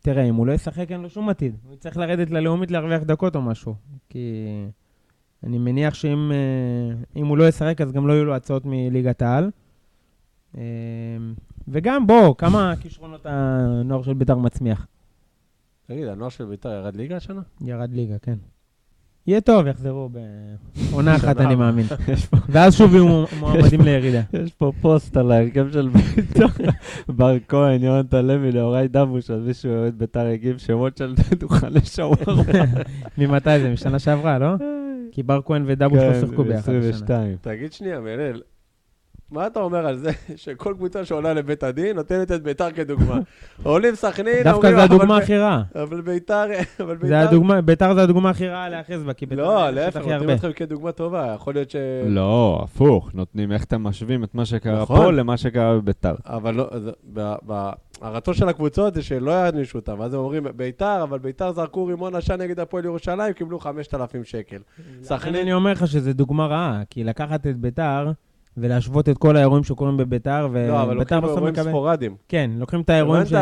תראה, אם הוא לא ישחק, אין לו שום עתיד. הוא יצטרך לרדת ללאומית להרוויח דקות או משהו. כי אני מניח שאם אה, אם הוא לא ישחק, אז גם לא יהיו לו הצעות מליגת העל. אה, וגם, בוא, כמה כישרונות הנוער של בית"ר מצמיח? תגיד, הנוער של בית"ר ירד ליגה השנה? ירד ליגה, כן. יהיה טוב, יחזרו בעונה אחת, אני. מאמין. *laughs* ואז שוב יהיו *laughs* מועמדים לירידה. יש פה פוסט על ההרכב של בית"ר. *laughs* בר כהן, יונתן לוי, נאוראי דבוש, אז מישהו אוהד בית"ר הגיב שמות של דוכני שווארמה. ממתי זה? משנה שעברה, לא? כי בר כהן ודבוש לא כן, שיחקו ביחד. השנה. 22. תגיד שנייה, מלל, מה אתה אומר על זה *laughs* שכל קבוצה שעולה לבית הדין נותנת את בית"ר כדוגמה? עולים סכנין, דווקא אומרים, זו אבל הדוגמה הכי רעה. אבל בית"ר, *laughs* אבל בית"ר... זה הדוגמה, ביתר זה הדוגמה הכי רעה להיאחז בה, כי ביתר לא, להפך, נותנים. אתכם כדוגמה טובה, יכול להיות ש... לא, הפוך, נותנים איך אתם משווים את מה שקרה נכון. פה למה שקרה בביתר. אבל לא, זה- ב- ב- הרצון של הקבוצות זה שלא יענישו אותם, ואז הם אומרים, ביתר, אבל ביתר זרקו רימון עשן נגד הפועל ירושלים, קיבלו 5,000 שקל. סכנין, אני אומר לך שזו דוגמה רעה, כי לקחת את ביתר ולהשוות את כל האירועים שקורים בביתר, לא, אבל וביתר לוקחים בסוף אירועים מקבל... ספורדיים. כן, לוקחים את האירועים ש-?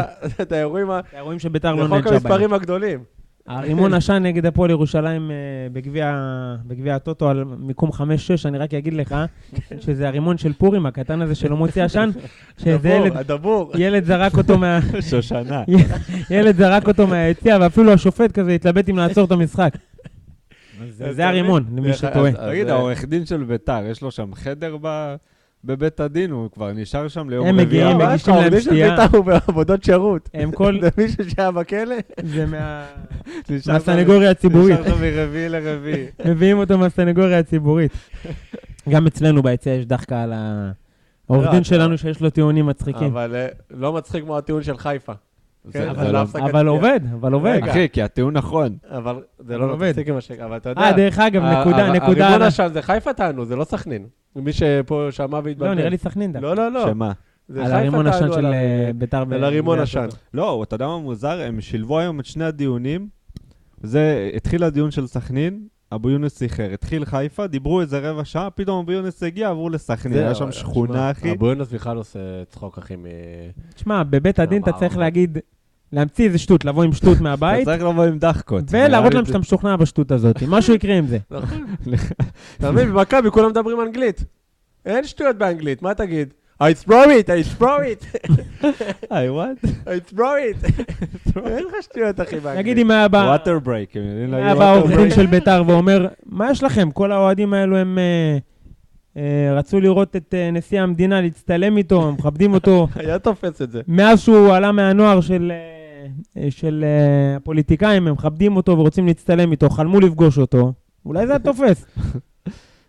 את האירועים, ה- האירועים שביתר זה לא חוק נענשה בהם. המספרים הגדולים. הרימון עשן נגד הפועל ירושלים אה, בגביע הטוטו על מיקום 5-6, אני רק אגיד לך *laughs* שזה הרימון של פורים, הקטן הזה שלא מוציא עשן, *laughs* הדבור, ילד, הדבור. ילד זרק אותו מה... *laughs* שושנה. ילד זרק אותו מהיציע, ואפילו השופט כזה התלבט אם לעצור את המשחק. זה הרימון? למי שטועה. תגיד, אה, העורך דין של ביתר, יש לו שם חדר ב- בבית הדין? הוא כבר נשאר שם ליום הם רביעי? מגיעים, לא, מה מגישים להם שתייה. בית"ר הוא בעבודות שירות. הם כל... זה מישהו שהיה בכלא? זה מה- *laughs* מהסנגוריה הציבורית. נשאר שם מרביעי לרביעי. *laughs* מביאים אותו מהסנגוריה הציבורית. גם אצלנו ביציע יש דחקה על העורך לא, דין אתה- שלנו שיש לו טיעונים מצחיקים. אבל אה, לא מצחיק כמו הטיעון של חיפה. כן, אבל לא לא-. עובד, אבל עובד. אחי, כי הטיעון נכון. אבל זה לא עובד. תפסיק עם השקר, אבל אתה יודע... אה, דרך אגב, ה- נקודה, נקודה. הרימון על ה- עשן זה חיפה טענו, זה לא סכנין. מי שפה שמע והתבלבל. לא, נראה לי סכנין דווקא. לא, לא, לא. שמה? זה על הרימון עשן טענו של אה, ביתר. על הרימון. הטוטו. לא, אתה יודע מה מוזר? הם שילבו היום את שני הדיונים. זה, התחיל הדיון של סכנין, אבו יונס איחר. התחיל חיפה, דיברו איזה רבע שעה, פתאום אבו יונס הגיע, עברו לסכנין. היה שם שכונה, אחי. אבו יונס בכלל עושה צחוק, אחי, מ... תשמע, בבית הדין אתה צריך. להגיד להמציא איזה שטות, לבוא עם שטות אתה מהבית, צריך לבוא עם דחקות. ולהראות להם שאתה משוכנע בשטות הזאת. *laughs* משהו יקרה עם זה. נכון. אתה מבין, במכבי כולם מדברים אנגלית. אין שטויות באנגלית, מה תגיד? I throw it, I throw it, hey, *laughs* what? I throw it. אין לך שטויות, אחי, באנגלית. נגיד אם היה בא... water break, הם יודעים היה להגיד בא water break. של ביתר ואומר, מה יש לכם? כל האוהדים האלו הם אה, אה, רצו לראות את אה, נשיא המדינה, להצטלם איתו, מכבדים אותו. *laughs* היה תופס את זה. מאז שהוא עלה מהנוער של, של הפוליטיקאים, הם מכבדים אותו ורוצים להצטלם איתו, חלמו לפגוש אותו. אולי זה היה תופס.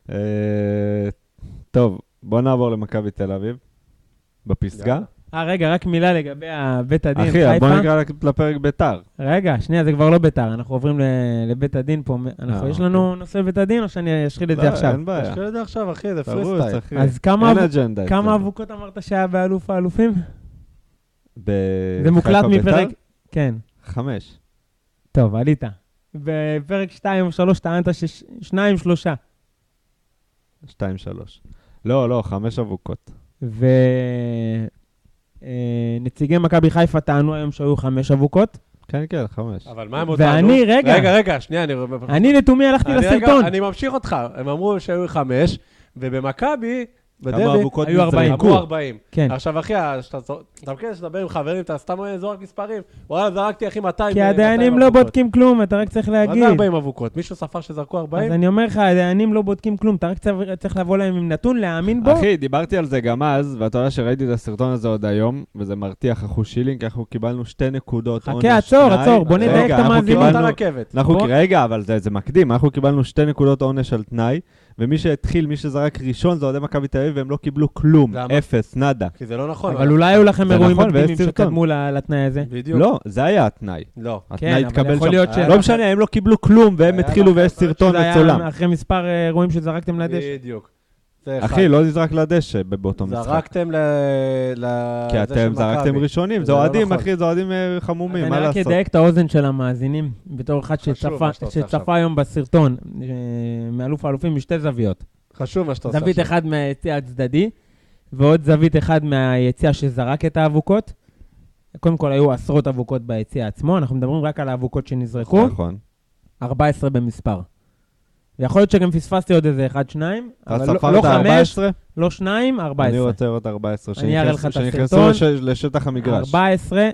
*laughs* טוב, בוא נעבור למכבי תל אביב. בפסגה. אה, רגע, רק מילה לגבי בית הדין אחי, אז בוא חיפה. נקרא לפרק ביתר. רגע, שנייה, זה כבר לא ביתר, אנחנו עוברים לבית הדין פה. אנחנו, אה, יש לנו נושא בית הדין או שאני אשחיל את לא, זה עכשיו? אין בעיה. תשאיר את זה עכשיו, אחי, זה תרוץ, פרי סטייל. אחי. אז כמה. אבוקות אמרת שהיה באלוף האלופים? ב- זה מוקלט חיפה ביתר? מפרק... כן. חמש. טוב, עלית. בפרק 2 או 3 טענת ששניים, שלושה. שתיים, שלוש. לא, לא, חמש אבוקות. ונציגי מכבי חיפה טענו היום שהיו חמש אבוקות. כן, כן, חמש. אבל מה הם עוד ואני, טענו? רגע. רגע, רגע, שנייה, אני... אני לתומי הלכתי אני רגע- לסרטון. אני ממשיך אותך. הם אמרו שהיו חמש, ובמכבי, בדרבי, היו ארבעים. נזרקו? אמרו 40. כן. עכשיו, אחי, זור- אתה מכיר שתדבר עם חברים, אתה סתם זורק מספרים. וואלה, זרקתי, אחי, 200 כי 200 הדיינים לא. בודקים כלום, אתה רק צריך מה להגיד. זה 40 אבוקות? מישהו ספר שזרקו אז 40? אני אומר לך, הדיינים לא בודקים כלום, אתה רק צריך- צריך לבוא להם עם נתון, להאמין בו. אחי, דיברתי על זה גם אז, ואתה יודע שראיתי את הסרטון הזה עוד היום, וזה מרתיח אחוז שילינג, אנחנו קיבלנו שתי נקודות חכה, עונש. עצור, תנאי. עצור, בוא נדייק את אנחנו המאזינים. רגע, אבל זה, זה מקדים, אנחנו קיבלנו שתי נקודות עונש על תנאי, ומי שהתחיל, מי שזרק ראשון זה אוהדי מכבי תל אביב, והם לא קיבלו כלום, למה? אפס, נאדה. כי זה לא נכון. אבל אולי היו לכם זה אירועים נכון, ויש מקדימים סרטון. שקדמו ל- לתנאי הזה. בדיוק. לא, זה היה התנאי. לא. התנאי כן, אבל התקבל יכול שם. להיות ש... היה לא משנה, הם לא קיבלו כלום, והם היה התחילו לך- ויש סרטון שזה היה מצולם. אחרי מספר אה, אירועים שזרקתם לדשא. בדיוק. זה אחד. אחי, לא נזרק לדשא באותו משחק. זרקתם ל... ל- כי אתם זרקתם מכבי. ראשונים, זה זה לא אוהדים, נכון. אחי, זה אוהדים אה, חמומים, אני מה רק לעשות? אדייק את האוזן של המאזינים, בתור אחד שצפה-. היום בסרטון, אה, מאלוף האלופים משתי זוויות. חשוב מה שאתה עושה זווית עכשיו. אחד מהיציע הצדדי, ועוד זווית אחד מהיציע שזרק את האבוקות. קודם כל, היו עשרות אבוקות ביציע עצמו, אנחנו מדברים רק על האבוקות שנזרקו, נכון. 14 במספר. ויכול להיות שגם פספסתי עוד איזה אחד, שניים, אתה אבל לא- לא חמש, 14? לא שניים, 14. אני רוצה לראות 14. אני אראה לך את שנכנסו הסרטון. לש- לשטח המגרש. 14,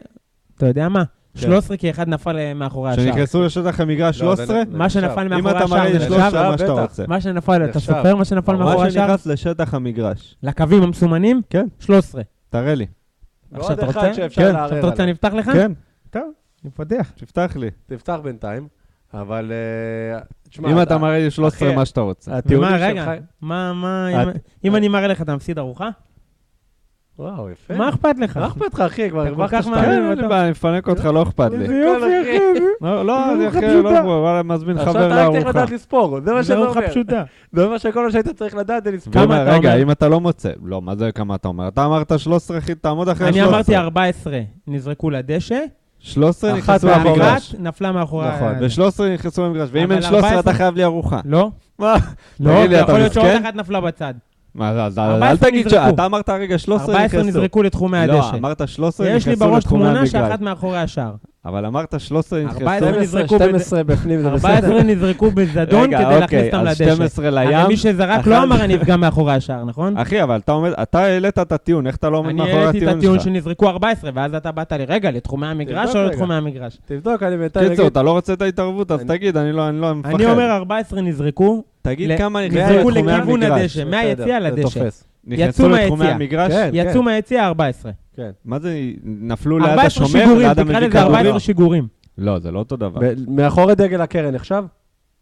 אתה יודע מה? כן. 13 כי אחד נפל אה, מאחורי השער. שנכנסו לשטח המגרש לא, זה- 13? זה מה נחשב. שנפל אם מאחורי אתה מראה השער לי זה 13, נחשב? מה שאתה. רוצה. מה שנפל, אתה נחשב. סופר מה שנפל מה מאחורי מה השער? שנכנס לשטח המגרש. לקווים המסומנים? כן. 13. תראה לי. עכשיו אתה רוצה? כן. עכשיו אתה רוצה. אני אפתח לך? כן, טוב, אני פותח. תפתח לי. תפתח בינתיים, אבל... תשמע, אם אתה מראה לי 13, אחי, מה שאתה רוצה. שלך... רגע, מה, מה, אם- אני מראה לך אתה מפסיד ארוחה? וואו, יפה. מה אכפת לך? מה אכפת לך, אחי? כבר הרווחת כך שתיים. כן, אין לי בעיה, אני מפנק אותך, לא אכפת לי. איזה יופי, אחי. לא, לא, אני ארוחה אחי, פשוטה. לא, וואלה, מזמין עכשיו חבר אתה רק צריך לארוחה. לדעת לספור, זה מה זה שזה ארוחה אומר. פשוטה. זה מה שכל מה שהיית צריך לדעת זה לספור. כמה אתה רגע, אומר? אם אתה לא מוצא, לא, מה זה כמה אתה אומר? אתה אמרת 13, אחי, תעמוד אחרי אני 13. אמרתי 14 נזרקו לדשא, 13 אחת נכנסו. למגרש. ואחת נפלה מאחורי... נכון, ה- ו-13 נכנסו למגרש, ואם אין 13 אתה 14 חייב לי ארוחה. לא, מה? לא, אתה יכול להיות שעוד? אחת נפלה בצד. מה, אל 14 תגיד ש... אתה אמרת הרגע 13 14 נכנסו. נזרקו לתחומי לא, הדשא. אמרת 13 יש לי נכנסו בראש לתחומי תמונה המגרש. שאחת מאחורי השער. אבל אמרת 13 נכנסו. 14 נזרקו 12 בפנים זה בסדר. 14 נזרקו בזדון רגע, כדי להכניס אוקיי, אותם אז לדשא. 12 הרי לים. מי שזרק לא אמר אני אפגע מאחורי השער, נכון? אחי, אבל אתה העלית את הטיעון, איך אתה לא עומד אני מאחורי העליתי את הטיעון הטיעון שלך? שנזרקו 14, ואז אתה באת לי, רגע, לתחומי המגרש או רגע. לתחומי המגרש? תבדוק, אני בינתיים קיצור. אתה לא רוצה את ההתערבות, אז אני- תגיד, אני לא אני לא מפחד. אני אומר 14 נזרקו, תגיד כמה נזרקו נכנסו לתחומי לכיוון המגרש. הדשא, מהיציע בסדר, זה לדשא. נכנסו יצאו לתחומי מהיציע. המגרש? כן. יצאו מהיציע 14. כן. מה זה, נפלו ליד 14 השומר, שיגורים, ליד תקרא לזה המביא 14 כדורים? שיגורים. לא, זה לא אותו דבר. מאחורי דגל הקרן נחשב?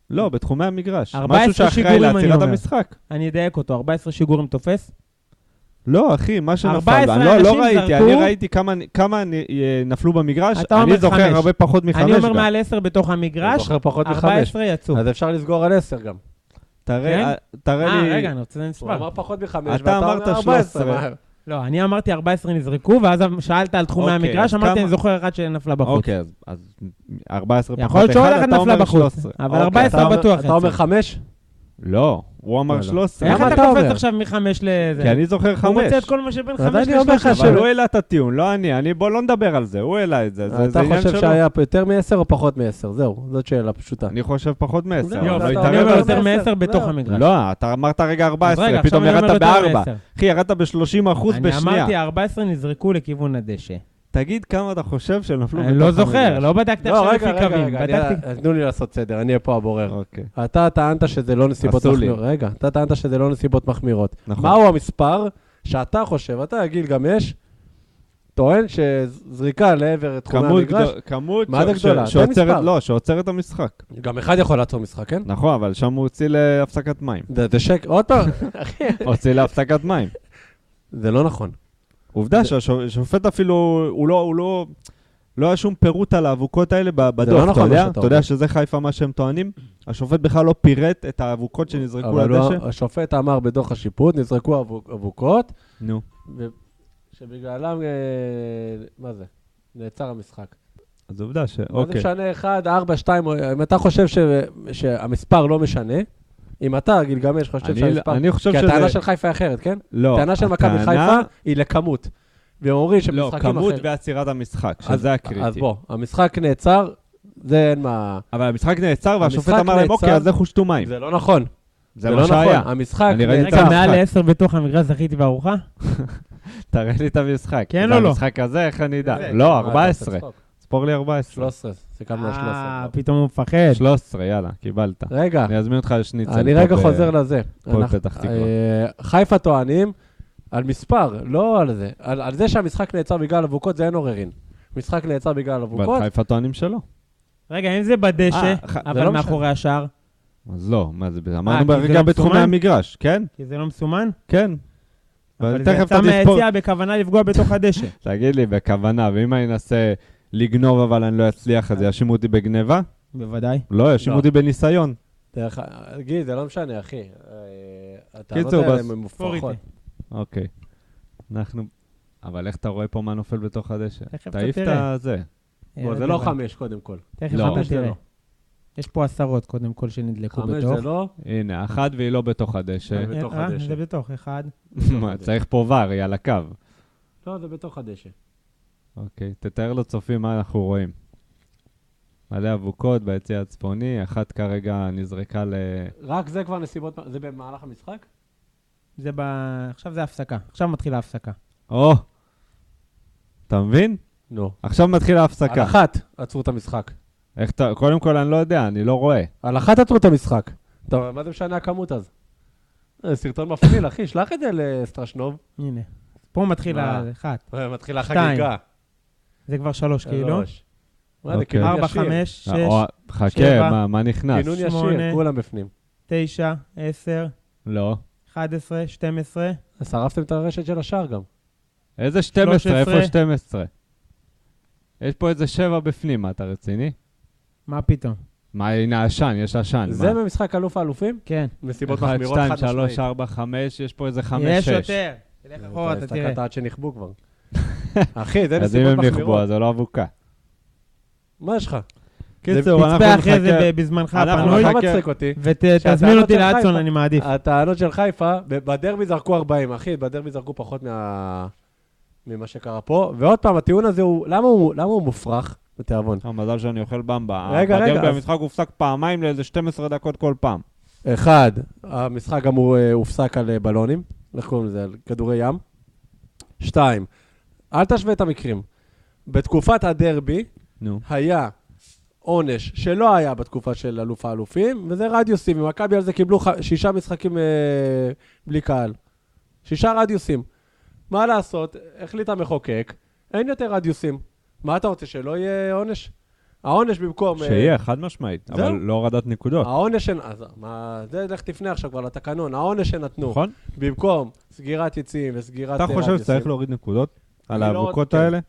לא, בתחומי המגרש. 14 משהו שאחראי שיגורים, אני לעצירת אומר. המשחק. אני אדייק אותו, 14 שיגורים תופס? לא, אחי, מה שנפל, 14 אני לא- לא אנשים ראיתי, זרקו. אני ראיתי כמה- כמה אה, נפלו במגרש, אני זוכר חמש. הרבה פחות מחמש אני אומר גם. מעל 10 בתוך המגרש, זוכר פחות מחמש. 14 יצאו. אז אפשר לסגור על 10 גם. תראה כן? אה, תראה אה, לי... רגע, אני רוצה הוא מספר. אמר פחות מחמש, אתה ואתה אמרת אומר 14. 13. מה? לא, אני אמרתי 14 נזרקו, ואז שאלת על תחומי אוקיי, המגרש, אמרתי, אני זוכר אחת שנפלה בחוץ. אוקיי, אז- אז 14 פחות יכול להיות שעוד אחד, אחת אתה נפלה אומר בחוץ. 13. אבל אוקיי, 14 אתה אומר- בטוח אתה אומר יצאו. 5? לא, הוא אמר לא, לא. 13. איך אתה קופץ? עכשיו מחמש לזה? כי אני זוכר הוא רוצה את. כל מה שבין אז חמש אני אומר לך לשלוש. אבל שלא. הוא העלה את הטיעון, לא אני. אני, בוא לא נדבר על זה, הוא העלה את זה. אתה חושב. שהיה יותר מ-10 או פחות מ-10? זהו, זאת שאלה פשוטה. אני חושב פחות מעשר, זהו, אני לא אני אומר יותר זה. מעשר. מעשר בתוך לא. המגרש. לא, אתה אמרת רגע אז 14, רגע, פתאום אני ירדת אומר יותר בארבע. מעשר. אחי, ירדת ב-30 אחוז אני בשנייה. אמרתי, 14 נזרקו לכיוון הדשא. תגיד כמה אתה חושב שנפלו אני לא זוכר, המגרש. לא בדקתי לא, עכשיו רגע, לפי רגע, קווים. רגע, בדקתי... אני- תנו לי לעשות סדר, אני אהיה פה הבורר. אוקיי. אתה טענת שזה לא נסיבות עשו לי. מחמירות. רגע, אתה טענת שזה לא נסיבות מחמירות. נכון. מהו המספר שאתה חושב, אתה, גיל גם יש, טוען שזריקה לעבר תחומי כמות המגרש, גדול- כמות מה זה ש- גדולה? ש- תן שעוצרת- מספר. לא, שעוצרת את המשחק. גם אחד יכול לעצור משחק, כן? נכון, אבל שם הוא הוציא להפסקת מים. זה זה שקר, עוד פעם, *laughs* הוציא להפסקת מים. זה לא נכון. עובדה שהשופט אפילו, הוא לא, הוא לא, לא היה שום פירוט על האבוקות האלה לא בדוח, אתה נכון מה יודע? אתה. יודע שזה חיפה מה שהם טוענים? השופט בכלל לא פירט את האבוקות שנזרקו אבל הוא- לדשא? השופט אמר בדוח השיפוט, נזרקו אבוק- אבוקות, נו. שבגללם, אה, מה זה? נעצר המשחק. אז עובדה ש... מה זה אוקיי. משנה 1, 4, 2, אם אתה חושב ש- שהמספר לא משנה, אם אתה, גילגמש, חושב אני- שהמספר... אני חושב כי שזה... הטענה של חיפה היא אחרת, כן? לא. הטענה של מכבי הטענה- חיפה היא לכמות. והם אומרים לא, שמשחקים כמות אחרים... ועצירת המשחק, אז- שזה אז הקריטי. בוא, המשחק נעצר, זה אין מה... אבל המשחק נעצר, והשופט המשחק אמר להם, נעצר- אוקיי, אז לכו שתו מים. זה לא נכון. זה לא מה שהיה. נכון. המשחק אני ראיתי. רגע. מעל לעשר בתוך המגרש זכיתי בארוחה? *laughs* תראה לי את המשחק. כן זה או לא? המשחק הזה, איך אני אדע? זה. לא, מה, אתה עושה 14. צחוק? ספור לי 14. 13, סיכמנו על 13. אה, כבר. פתאום הוא מפחד. 13, יאללה, קיבלת. רגע, אני אזמין אותך לשניצל. אני רגע חוזר לזה. אנחנו- בפתח תקווה. אה, חיפה טוענים על מספר, לא על זה. על על זה שהמשחק נעצר בגלל אבוקות, זה אין עוררין. משחק נעצר בגלל אבל אבוקות, חיפה טוענים שלא. רגע, אם זה בדשא, אה, אבל לא מאחורי השער, אז לא, מה זה, כי אמרנו זה ברגע לא בתחומי? המגרש, כן? כי זה לא מסומן, כן. אבל אבל זה יצא מהיציאה בכוונה לפגוע בתוך הדשא. *laughs* תגיד לי, בכוונה, ואם אני אנסה לגנוב אבל אני לא אצליח, אז יאשימו אותי בגניבה? בוודאי. לא, יאשימו לא. אותי בניסיון. דרך גיל, זה לא משנה, אחי. אה, הטענות קיצור, האלה בס- הן מופרכות. אוקיי. אנחנו... אבל איך אתה רואה פה מה נופל בתוך הדשא? תעיף את תראה. הזה. בוא, זה לא חמש, קודם כל. תכף לא. אתה חמש זה תראה. לא. יש פה עשרות, קודם כל, שנדלקו חמש בתוך. זה לא, הנה, אחת והיא לא בתוך הדשא. בתוך אה, הדשא. זה בתוך, אחד. *laughs* מה, צריך פה ור, היא על הקו. לא, זה בתוך הדשא. אוקיי, תתאר לצופים מה אנחנו רואים. מלא אבוקות ביציע הצפוני, אחת כרגע נזרקה ל... רק זה כבר נסיבות, זה במהלך המשחק? זה ב... עכשיו זה הפסקה. עכשיו מתחילה ההפסקה. או! אתה מבין? נו. עכשיו מתחילה על ההפסקה. אחת עצרו את המשחק. איך אתה... קודם כל, אני לא יודע, אני לא רואה. על אחת עצרו את המשחק. טוב, מה זה משנה הכמות אז? זה סרטון מפעיל, אחי, שלח את זה לסטרשנוב. הנה. פה מתחיל מה? האחת. מתחילה שתיים. זה כבר שלוש, כאילו. שלוש. אוקיי. ארבע. חמש, שש, אה, חכה, שבע, מה- מה נכנס? כינון. ישיר, כולם בפנים. תשע, עשר, לא. אחד עשרה, שתים עשרה. אז שרפתם את הרשת של השער גם. איזה 12? איפה 13? 12? יש פה איזה 7 בפנים, מה, אתה רציני? מה פתאום? מה, הנה עשן, יש עשן. זה מה? במשחק אלוף האלופים? כן. נסיבות 1, מחמירות 2, חד 3, משמעית. 4, 5, יש פה איזה 5, 6. יש יותר. תלך אחורה, אתה תראה. הסתכלת עד שנכבו כבר. *laughs* אחי, זה אז אם נסיבות הם נכבו, מחמירות. אז זה לא אבוקה. מה יש לך? קיצור, אנחנו תצפה אחרי זה נחכה. בזמנך הפנוי, לא נחכה. מצחיק אותי. ותזמין אותי לאדסון, אני מעדיף. הטענות של חיפה, בדרבי זרקו 40, אחי, בדרבי זרקו פחות מה... ממה שקרה פה. ועוד פעם, הטיעון הזה הוא, למה הוא, למה הוא מופרך? בתיאבון. אה, מזל שאני אוכל במבה. רגע, רגע, בדרבי המשחק הופסק פעמיים לאיזה 12 דקות כל פעם. אחד, המשחק גם הוא אה, הופסק על אה, בלונים, איך קוראים לזה? על כדורי ים. שתיים, אל תשווה את המקרים. בתקופת הדרבי נו. היה עונש שלא היה בתקופה של אלוף האלופים, וזה רדיוסים. ומכבי על זה קיבלו ח... שישה משחקים אה, בלי קהל. שישה רדיוסים. מה לעשות? החליט המחוקק, אין יותר רדיוסים. מה אתה רוצה, שלא יהיה עונש? העונש במקום... אה, שיהיה, חד משמעית. אבל לא הורדת נקודות. העונש... אז מה... זה, לך תפנה עכשיו כבר לתקנון. העונש שנתנו, נכון? במקום סגירת יציאים וסגירת אתה אה, חושב. שצריך להוריד נקודות על לא- האבוקות כן. האלה?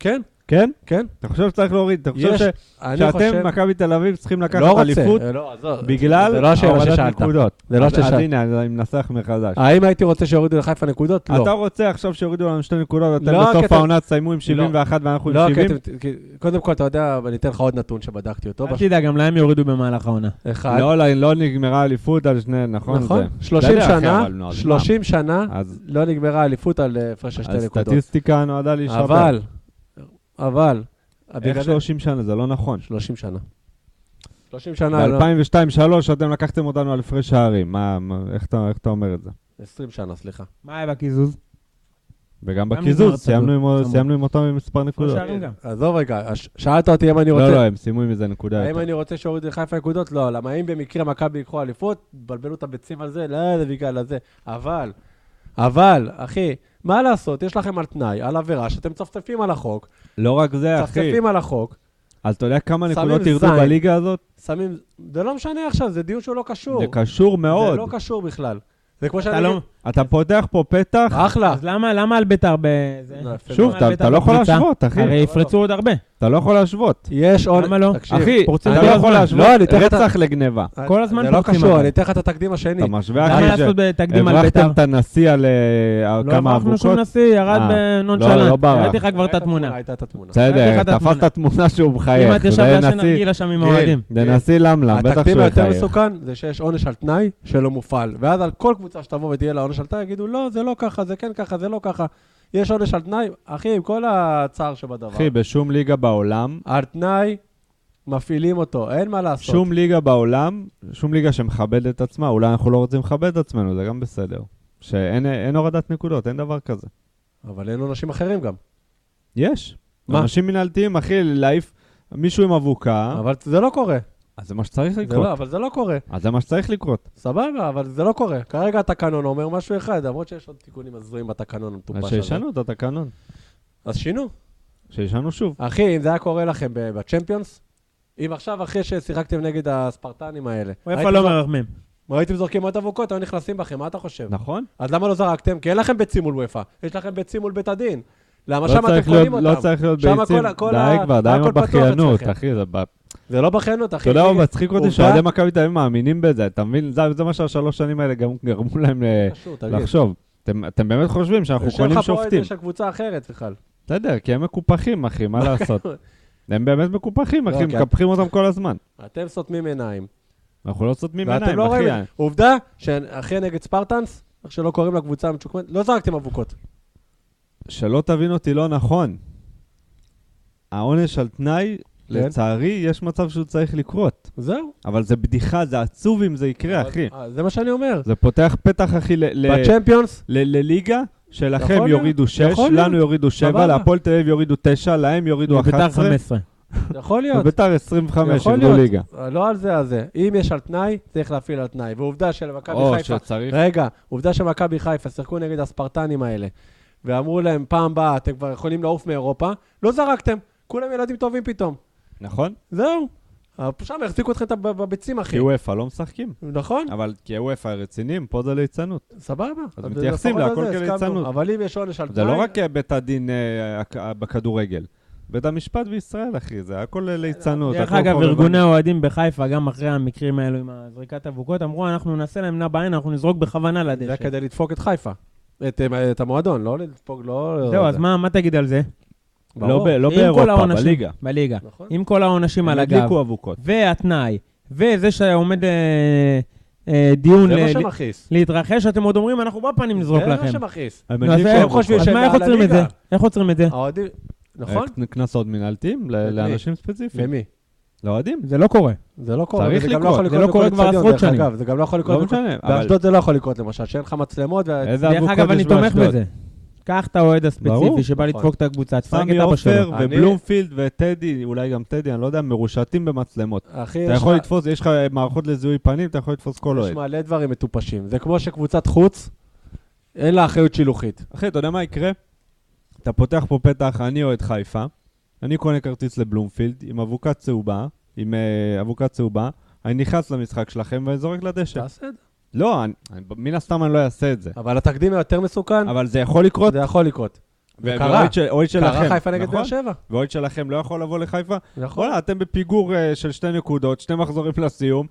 כן, כן? כן? אתה חושב שצריך להוריד? אתה חושב יש- ש- אני חושב... שאתם, מכבי תל אביב, צריכים לקחת לא. אליפות לא, עזוב. בגלל זה לא השאלה הורדת ששאלת. נקודות? זה לא אז- אז ששאלת. הנה, אני מנסח מחדש. האם הייתי רוצה שיורידו לחיפה נקודות? לא. אתה רוצה עכשיו שיורידו לנו שתי נקודות, ואתם לא, בסוף העונה תסיימו עם 71 ואנחנו עם לא, כי 70? אתם... כי- קודם כל, אתה יודע, אני אתן לך עוד נתון שבדקתי אותו. אל תדאג, גם להם יורידו במהלך העונה. אחד. לא, לא, לא נגמרה האליפות על שני, נכון? נכון? זה. 30 בסדר, אחי, שנה, אבל נו, אז 30 שנה לא נגמרה האליפות על אה, הפרש של שתי נקודות. הסטטיסטיקה נועדה להישבר. אבל, אבל, איך בגלל זה- 30 שנה? זה לא נכון. 30 שנה. 30 שנה, לא- ב-2002-2003 אתם לקחתם אותנו על הפרש שערים. מה, מה- איך אתה איך אתה אומר את זה? 20 שנה, סליחה. מה היה בקיזוז? וגם גם בקיזוז, סיימנו עם- צמוד. סיימנו עם אותם עם מספר נקודות. עזוב רגע, שאלת אותי אם אני לא, לא, רוצה... הם סיימו עם איזה נקודה האם. אני רוצה שיורידו לחיפה נקודות? לא. למה אם במקרה מכבי ייקחו אליפות, בלבלו את הביצים על זה? לא, זה בגלל הזה. אבל, אבל, אחי, מה לעשות? יש לכם על תנאי, על עבירה, שאתם מצפצפים על החוק, לא רק זה, אחי. מצפצפים על החוק, אז אתה יודע כמה נקודות ירדו. בליגה הזאת? שמים... זה לא משנה עכשיו, זה דיון שהוא לא קשור. זה קשור מאוד. זה לא קשור בכלל. זה כמו שאני... לא... אתה פותח פה פתח, אחלה. אז למה למה על ביתר בזה? לא, שוב. אתה- לא יכול? להשוות, אחי. הרי יפרצו עוד הרבה. אתה לא יכול להשוות. יש עוד... למה לא? אחי, פורצים אתה לא. יכול להשוות לא, אני אתן רצח לגניבה. כל הזמן זה לא פורצים קשור. אני אתן לך את התקדים השני. אתה משווה, למה אחי, לעשות תקדים על שהברחתם ביתר? את הנשיא על אה, לא כמה הברחנו שום אבוקות? נשיא, ירד אה, בנונשלנט. לא, לא ברח. הראיתי לך כבר את התמונה. ראית את התמונה. בסדר, ראיתי תפסת תמונה שהוא מחייך. כמעט ישב לעשן שם עם האוהדים. זה נשיא למלם, בטח התקדים שהוא היותר יחייך. מסוכן זה שיש עונש על תנאי שלא מופעל. ואז על כל קבוצה שתבוא ותהיה לה עונש על תנאי, יגידו, לא, זה לא ככה, זה כן ככה, זה לא ככה. יש עונש על תנאי, אחי, עם כל הצער שבדבר. אחי, בשום ליגה בעולם, על תנאי, מפעילים אותו, אין מה לעשות. שום ליגה בעולם, שום ליגה שמכבדת את עצמה, אולי אנחנו לא רוצים לכבד את עצמנו, זה גם בסדר. שאין אין הורדת נקודות, אין דבר כזה. אבל אין עונשים אחרים גם. יש. מה? אנשים מנהלתיים, אחי, להעיף מישהו עם אבוקה, אבל זה לא קורה. אז זה מה שצריך זה לקרות. לא, אבל זה לא קורה. אז זה מה שצריך לקרות. סבבה, אבל זה לא קורה. כרגע התקנון אומר משהו אחד, למרות שיש עוד תיקונים הזויים בתקנון אז המטופש הזה. שישנו את התקנון. אז שינו. שישנו שוב. אחי, אם זה היה קורה לכם בצ'מפיונס, אם עכשיו, אחרי ששיחקתם נגד הספרטנים האלה, איפה לא מרחמים. הייתם זורקים עוד אבוקות, היו נכנסים בכם, מה אתה חושב? נכון? אז למה לא זרקתם? כי אין לכם ביצים מול וופא, יש לכם ביצים מול בית הדין. למה לא שם אתם קונים להיות- אותם? לא צריך להיות ביצים. די כבר, די עם הבכיינות. אחי. זה זה לא בכיינות, אחי. אתה יודע מה מצחיק אותי? שאוהדי מכבי תל אביב מאמינים בזה, אתה מבין? זה מה שהשלוש שנים האלה גם גרמו להם תגיד. לחשוב. אתם- באמת חושבים שאנחנו קונים לך שופטים. של קבוצה אחרת בכלל. בסדר, כי הם מקופחים, אחי, מה *laughs* לעשות? הם באמת מקופחים, אחי, לא, כי- מקפחים אותם כל הזמן. אתם סותמים עיניים. אנחנו לא סותמים עיניים, לא אחי. עובדה שאחרי נגד ספרטנס, איך שלא קוראים לקבוצה המצ'וקמנת, לא זרקתם אבוקות. שלא תבין אותי לא נכון. העונש על תנאי, כן. לצערי, יש מצב שהוא צריך לקרות. זהו. אבל זה בדיחה, זה עצוב אם זה יקרה, אבל- אחי. אה, זה מה שאני אומר. זה פותח פתח, אחי, ל- ל- בצ'מפיונס, ל- לליגה שלכם יורידו 6, יכול להיות. לנו יורידו 7, סבבה. להפועל תל אביב יורידו 9, להם יורידו ביתר 11, 15. *laughs* יכול להיות. וביתר 25 יכול ירדו. ליגה. לא על זה, על זה. אם יש על תנאי, צריך להפעיל על תנאי. ועובדה שלמכבי או חיפה... שצריך... רגע, עובדה שמכבי חיפה שיחקו נגד הספרטנים האלה, ואמרו להם, פעם באה אתם כבר יכולים לעוף מאירופה, לא זרקתם. כולם ילדים טובים פתאום. נכון? זהו. שם החזיקו אתכם בביצים, אחי. כי וופא לא משחקים. נכון? אבל כי וופא רציניים, פה זה ליצנות. סבבה. אז מתייחסים להכל זה כליצנות. אבל אם יש עונש על זה תנאי... לא רק אה, בית הדין אה, אה, בכדורגל. בית המשפט בישראל, אחי, זה הכל ליצנות. דרך אגב. ארגוני האוהדים בחיפה, גם אחרי המקרים האלו עם הזריקת אבוקות, אמרו, אנחנו נעשה להם נע בעין, אנחנו נזרוק בכוונה זה לדשא. כדי לדפוק את חיפה. את את המועדון, לא לדפוק, לא... זהו, אז מה מה תגיד על זה? לא ברור. ב- לא כל באירופה, העונשים- בליגה. בליגה. נכון. עם כל העונשים על הם הגב, הדליקו אבוקות. והתנאי, וזה שעומד אה, אה, דיון זה ל- מה שמכעיס. להתרחש, אתם עוד אומרים, אנחנו בפנים נזרוק זה מה לכם. שמכעיס. הם אז הם. חושבים שהם מה, איך מעל עוצרים את זה? איך עוצרים את זה? נכון? אה, קנסות מנהלתיים? לאנשים ספציפיים. למי? לאוהדים. זה לא קורה. זה לא קורה. צריך גם לקרות. יכול זה לא קורה כבר עשרות דרך שנים. אגב, זה גם לא יכול לקרות. לא משנה, באשדוד זה לא יכול לקרות למשל, שאין לך מצלמות. איזה דרך אבוקות אגב, אני יש תומך באשדוד? בזה. קח את האוהד הספציפי שבא נכון. לדפוק את הקבוצה, תפרק סמי את אבא שלו. עופר אני- ובלומפילד וטדי, אולי גם טדי, אני לא יודע, מרושתים במצלמות. אתה יש יכול לתפוס, יש לך מערכות לזיהוי פנים, אתה יכול לתפוס כל יש אוהד. מלא דברים מטופשים. זה כמו שקבוצת חוץ, אין לה אחריות שילוחית. אחי, אתה יודע מה יקרה? אתה פותח פה פתח, אני אוהד חיפה, אני קונה כרטיס לבלומפילד עם אבוקה צהובה, עם אה, אבוקה צהובה, אני נכנס למשחק שלכם וזורק לדשא. תעשה את זה. לא, אני- אני- מן הסתם אני לא אעשה את זה. אבל התקדים היותר מסוכן, אבל זה יכול לקרות, זה יכול לקרות. וקרה. ואוהד של- אוהד שלכם, קרה חיפה נגד נכון? באר שבע. ואוהד שלכם לא יכול לבוא לחיפה? נכון. וואלה, אתם בפיגור אה, של שתי נקודות, שני מחזורים לסיום,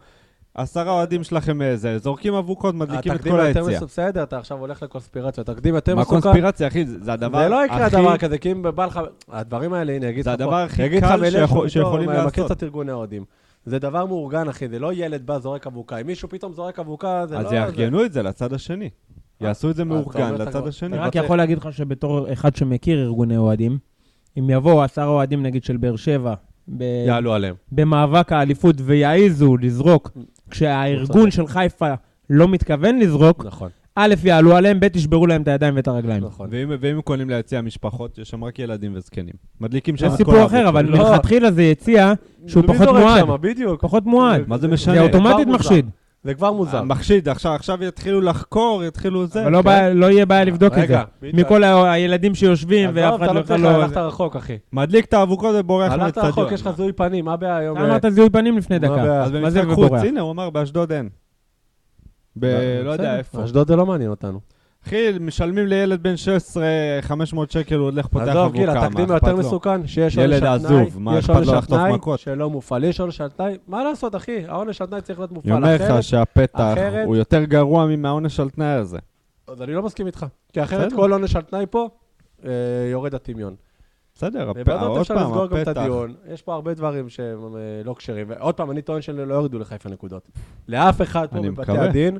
עשרה אוהדים שלכם איזה, זורקים אבוקות, מדליקים את התקדים כל היציאה. מסוכן, בסדר, אתה עכשיו הולך לקונספירציות, התקדים יותר מה מסוכן. קונספירציה, אחי? זה זה הדבר זה לא יקרה הכי- דבר כזה, כי אם בא לך... הדברים האלה, הנה, אגיד זה לך פה. הדבר הכי קל שיכולים טוב, מכיר לעשות. קצת ארגוני אוהדים. זה דבר מאורגן, אחי, זה לא ילד בא, זורק אבוקה. אם מישהו פתאום זורק אבוקה, זה לא... אז יארגנו את זה לצד השני. יעשו את זה מאורגן לצד השני. אני רק יכול להגיד לך שבתור אחד שמכיר ארגוני אוהדים, אם יבואו עשרה אוהדים נגיד של באר שבע, ב- יעלו עליהם. במאבק האליפות ויעזו לזרוק, כשהארגון. של חיפה לא מתכוון לזרוק, נכון, א', יעלו עליהם, ב', ישברו להם את הידיים ואת הרגליים. נכון. ואם ואם הם קונים ליציע משפחות, יש שם רק ילדים וזקנים. מדליקים שם זה את כל סיפור אחר. אבל לא. מלכתחילה זה יציע שהוא פחות מועד. פחות מועד. מה זה משנה? זה אוטומטית מוזר. מחשיד. זה כבר מוזר. מחשיד, עכשיו עכשיו יתחילו לחקור, יתחילו זה. אבל לא בעיה- לא יהיה בעיה לבדוק את זה. מכל ה- הילדים שיושבים ואף עזוב, אחד אתה לא לא צריך, לא... הלכת רחוק, אחי. מדליק את האבוקות ובורח הלכת לאצטדיון. רחוק, יש לך זיהוי פנים, מה הבעיה היום? אמרת זיהוי פנים לפני דקה. אז מה זה במשחק חוץ, ובורח? הנה, הוא אמר, באשדוד אין. ב... לא יודע איפה. אשדוד זה לא מעניין אותנו. אחי, משלמים לילד בן 16 500 שקל, הוא הולך פותח עזוב, גיל, התקדים מה היותר? מסוכן, שיש ילד עונש על עזוב, תנאי, מה יש אכפת לו לחטוף מכות? שלא מופעל, יש עונש על תנאי, מה לעשות, אחי? העונש על תנאי צריך להיות אני מופעל. אומר אחרת- לך שהפתח אחרת- הוא יותר גרוע מהעונש על תנאי הזה. אז אני לא מסכים איתך. כי אחרת. כל עונש על תנאי פה, אה, יורד הטמיון. בסדר, הפ- ובזאת עוד אפשר פעם, לסגור גם את הפתח. הדיון. יש פה הרבה דברים שהם אה, לא כשרים. ועוד פעם, אני טוען שהם לא יורידו לחיפה נקודות. לאף אחד פה אני בבתי. הדין,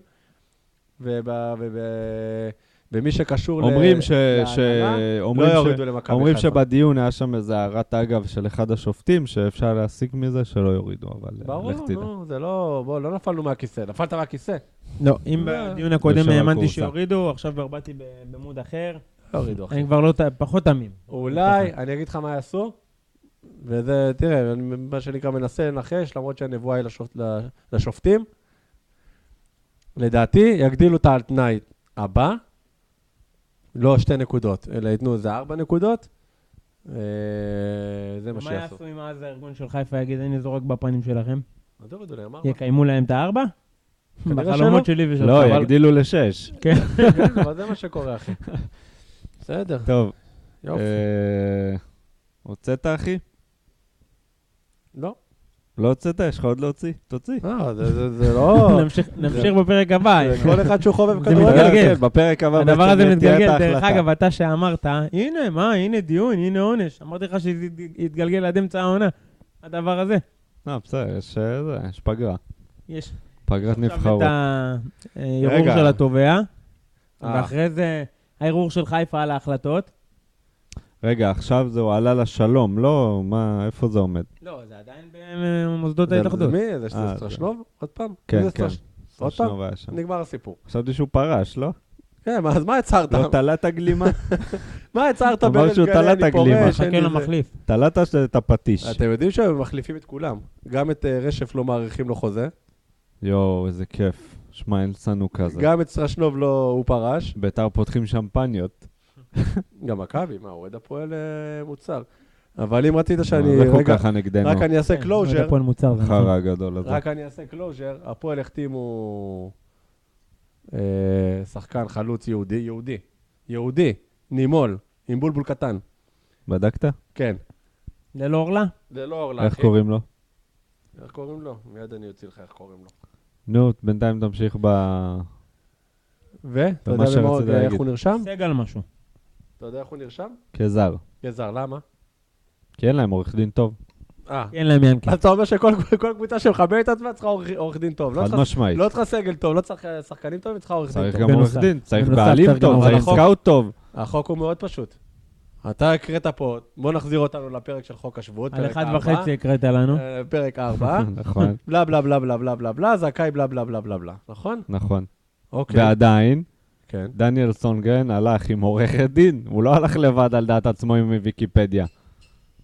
וב- וב- ומי שקשור ל- אומרים ש... ש... להגנה, לא אומרים ש... יורידו למכבי אומרים חיפה. שבדיון היה שם איזה הערת אגב של אחד השופטים, שאפשר להסיק מזה שלא יורידו, אבל אה, ברור, לך תדע. נו, זה לא... בוא, לא נפלנו מהכיסא. נפלת מהכיסא? לא, אם לא. בדיון הקודם האמנתי. שיורידו, עכשיו כבר באתי במוד אחר. לא יורידו, אחי. אני כבר לא פחות תמים. אולי, אני אגיד לך מה יעשו, וזה, תראה, מה שנקרא מנסה לנחש, למרות שהנבואה היא לשופ... לשופטים. לדעתי, יגדילו את האל-תנאי הבא, לא שתי נקודות, אלא ייתנו איזה ארבע נקודות. אה, זה מה מה שיעשו. יעשו אם אז הארגון של חיפה יגיד, אני זורק בפנים שלכם? אז יורידו להם ארבע. יקיימו להם את הארבע? כנראה בחלומות. שלי ושלך. לא, אבל- יגדילו לשש. *laughs* כן, אבל זה מה שקורה, אחי. בסדר, טוב, יופי. אה, הוצאת, אחי? לא, לא הוצאת? יש לך עוד להוציא? תוציא. לא, זה- זה זה לא... נמשיך- בפרק הבא. זה כל אחד שהוא חובב זה כדורגל. מתגלגל. כן, בפרק הבא הדבר הזה מתגלגל, דרך. אגב, אתה שאמרת, הנה, מה, הנה דיון, הנה עונש. אמרתי לך שזה יתגלגל עד אמצע העונה, הדבר הזה. לא, בסדר, יש אה, זה, יש פגרה. יש פגרת עכשיו נבחרות. את הערעור רגע. של התובע, אה. ואחרי זה הערעור של חיפה על ההחלטות. רגע, עכשיו זה הוא עלה לשלום, לא, מה, איפה זה עומד? לא, זה עדיין במוסדות ההתאחדות. מי? זה אה, סטרשנוב? עוד פעם? כן, כן. עוד פעם? סטרשנוב. נגמר הסיפור. חשבתי שהוא פרש, לא? כן, אז מה הצהרת? לא תלה *laughs* את הגלימה? מה הצהרת אמר בריש שהוא גלי, תלה את אני הגלימה. פורש, זה. למחליף. תלה את הפטיש. אתם יודעים שהם מחליפים את כולם. גם את אה, רשף לא מאריכים לו חוזה, יואו, איזה כיף. שמע, אין לנו כזה. גם את סטרשנוב לא, הוא פרש, ביתר פותחים שמפניות. *laughs* גם מכבי, מה, אוהד הפועל אה, מוצר. אבל אם רצית שאני, זה כל רגע, ככה נגדנו. רק אני אעשה כן, closure, אוהד הפועל מוצר, זה נכון. חרא הגדול הזה. רק אני אעשה closure, הפועל החתימו אה, שחקן חלוץ יהודי, יהודי, יהודי, נימול, עם בולבול קטן. בדקת? כן. ללא אורלה? זה לא אורלה, איך. קוראים לו? איך קוראים לו? מיד אני אוציא לך איך קוראים לו. נו, בינתיים תמשיך ב... ואתה ומה יודע איך. הוא נרשם? סגל משהו. אתה יודע איך הוא נרשם? כזר. גזר, למה? כי אין להם עורך דין טוב. אה. אין להם ינקי. אז אתה אומר שכל כל קבוצה שמכבדת את עצמה צריכה עורך- דין טוב. לא חד משמעית. לא צריכה סגל טוב, לא צריך אה, שחקנים טובים, צריכה עורך דין צריך טוב. גם בנוסף. עורך דין, צריך בעלים צריך גם טוב, צריך. סקאוט טוב. החוק הוא מאוד פשוט. אתה הקראת פה, בוא נחזיר אותנו לפרק של חוק השבות, על פרק אחד ארבע. וחצי הקראת לנו. אה, פרק 4, *laughs* נכון, בלה בלה בלה בלה בלה בלה בלה, זכאי בלה בלה בלה בלה בלה, נכון? נכון. אוקיי. ועדיין, כן. דניאל סונגרן הלך עם עורכת דין, הוא לא הלך לבד על דעת עצמו עם ויקיפדיה.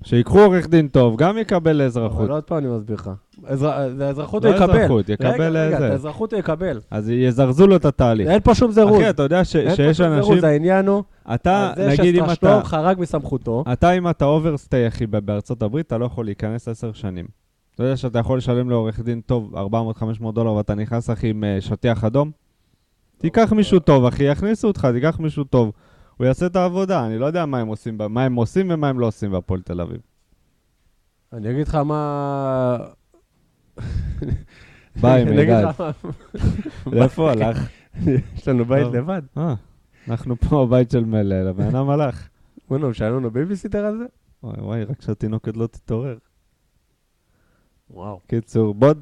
שיקחו עורך דין טוב, גם יקבל אזרחות. אבל עוד פעם אני מסביר לך. אזר- זה האזרחות לא הוא יקבל. אזרחות, יקבל רגע, רגע, זה. האזרחות הוא יקבל. אז יזרזו לו את התהליך. אין פה שום זירוז. אחי, אתה יודע ש- אין פה שיש שום אנשים... זירוז, העניין הוא, אתה, זה נגיד אם אתה... שסטרשנוב חרג מסמכותו, אתה, אם אתה overstay, אחי, בארצות הברית, אתה לא יכול להיכנס עשר שנים. אתה יודע שאתה יכול לשלם לעורך דין טוב 400-500 דולר ואתה נכנס, אחי, עם אה, שטיח אדום? תיקח מישהו טוב, אחי, יכניסו אותך, תיקח מישהו טוב. הוא יעשה את העבודה, אני לא יודע מה הם עושים, מה הם עושים ומה הם לא עושים בהפועל תל אביב. אני אגיד לך מה... *laughs* ביי, *laughs* מידד. מה- *laughs* לאיפה הלך? יש לנו בית. לבד. אה, אנחנו פה בבית של מלל, הבן אדם הלך. בוא'נה, הוא משלם לנו בייביסיטר על זה? וואי וואי, רק שהתינוקת לא תתעורר. וואו. קיצור, בוא...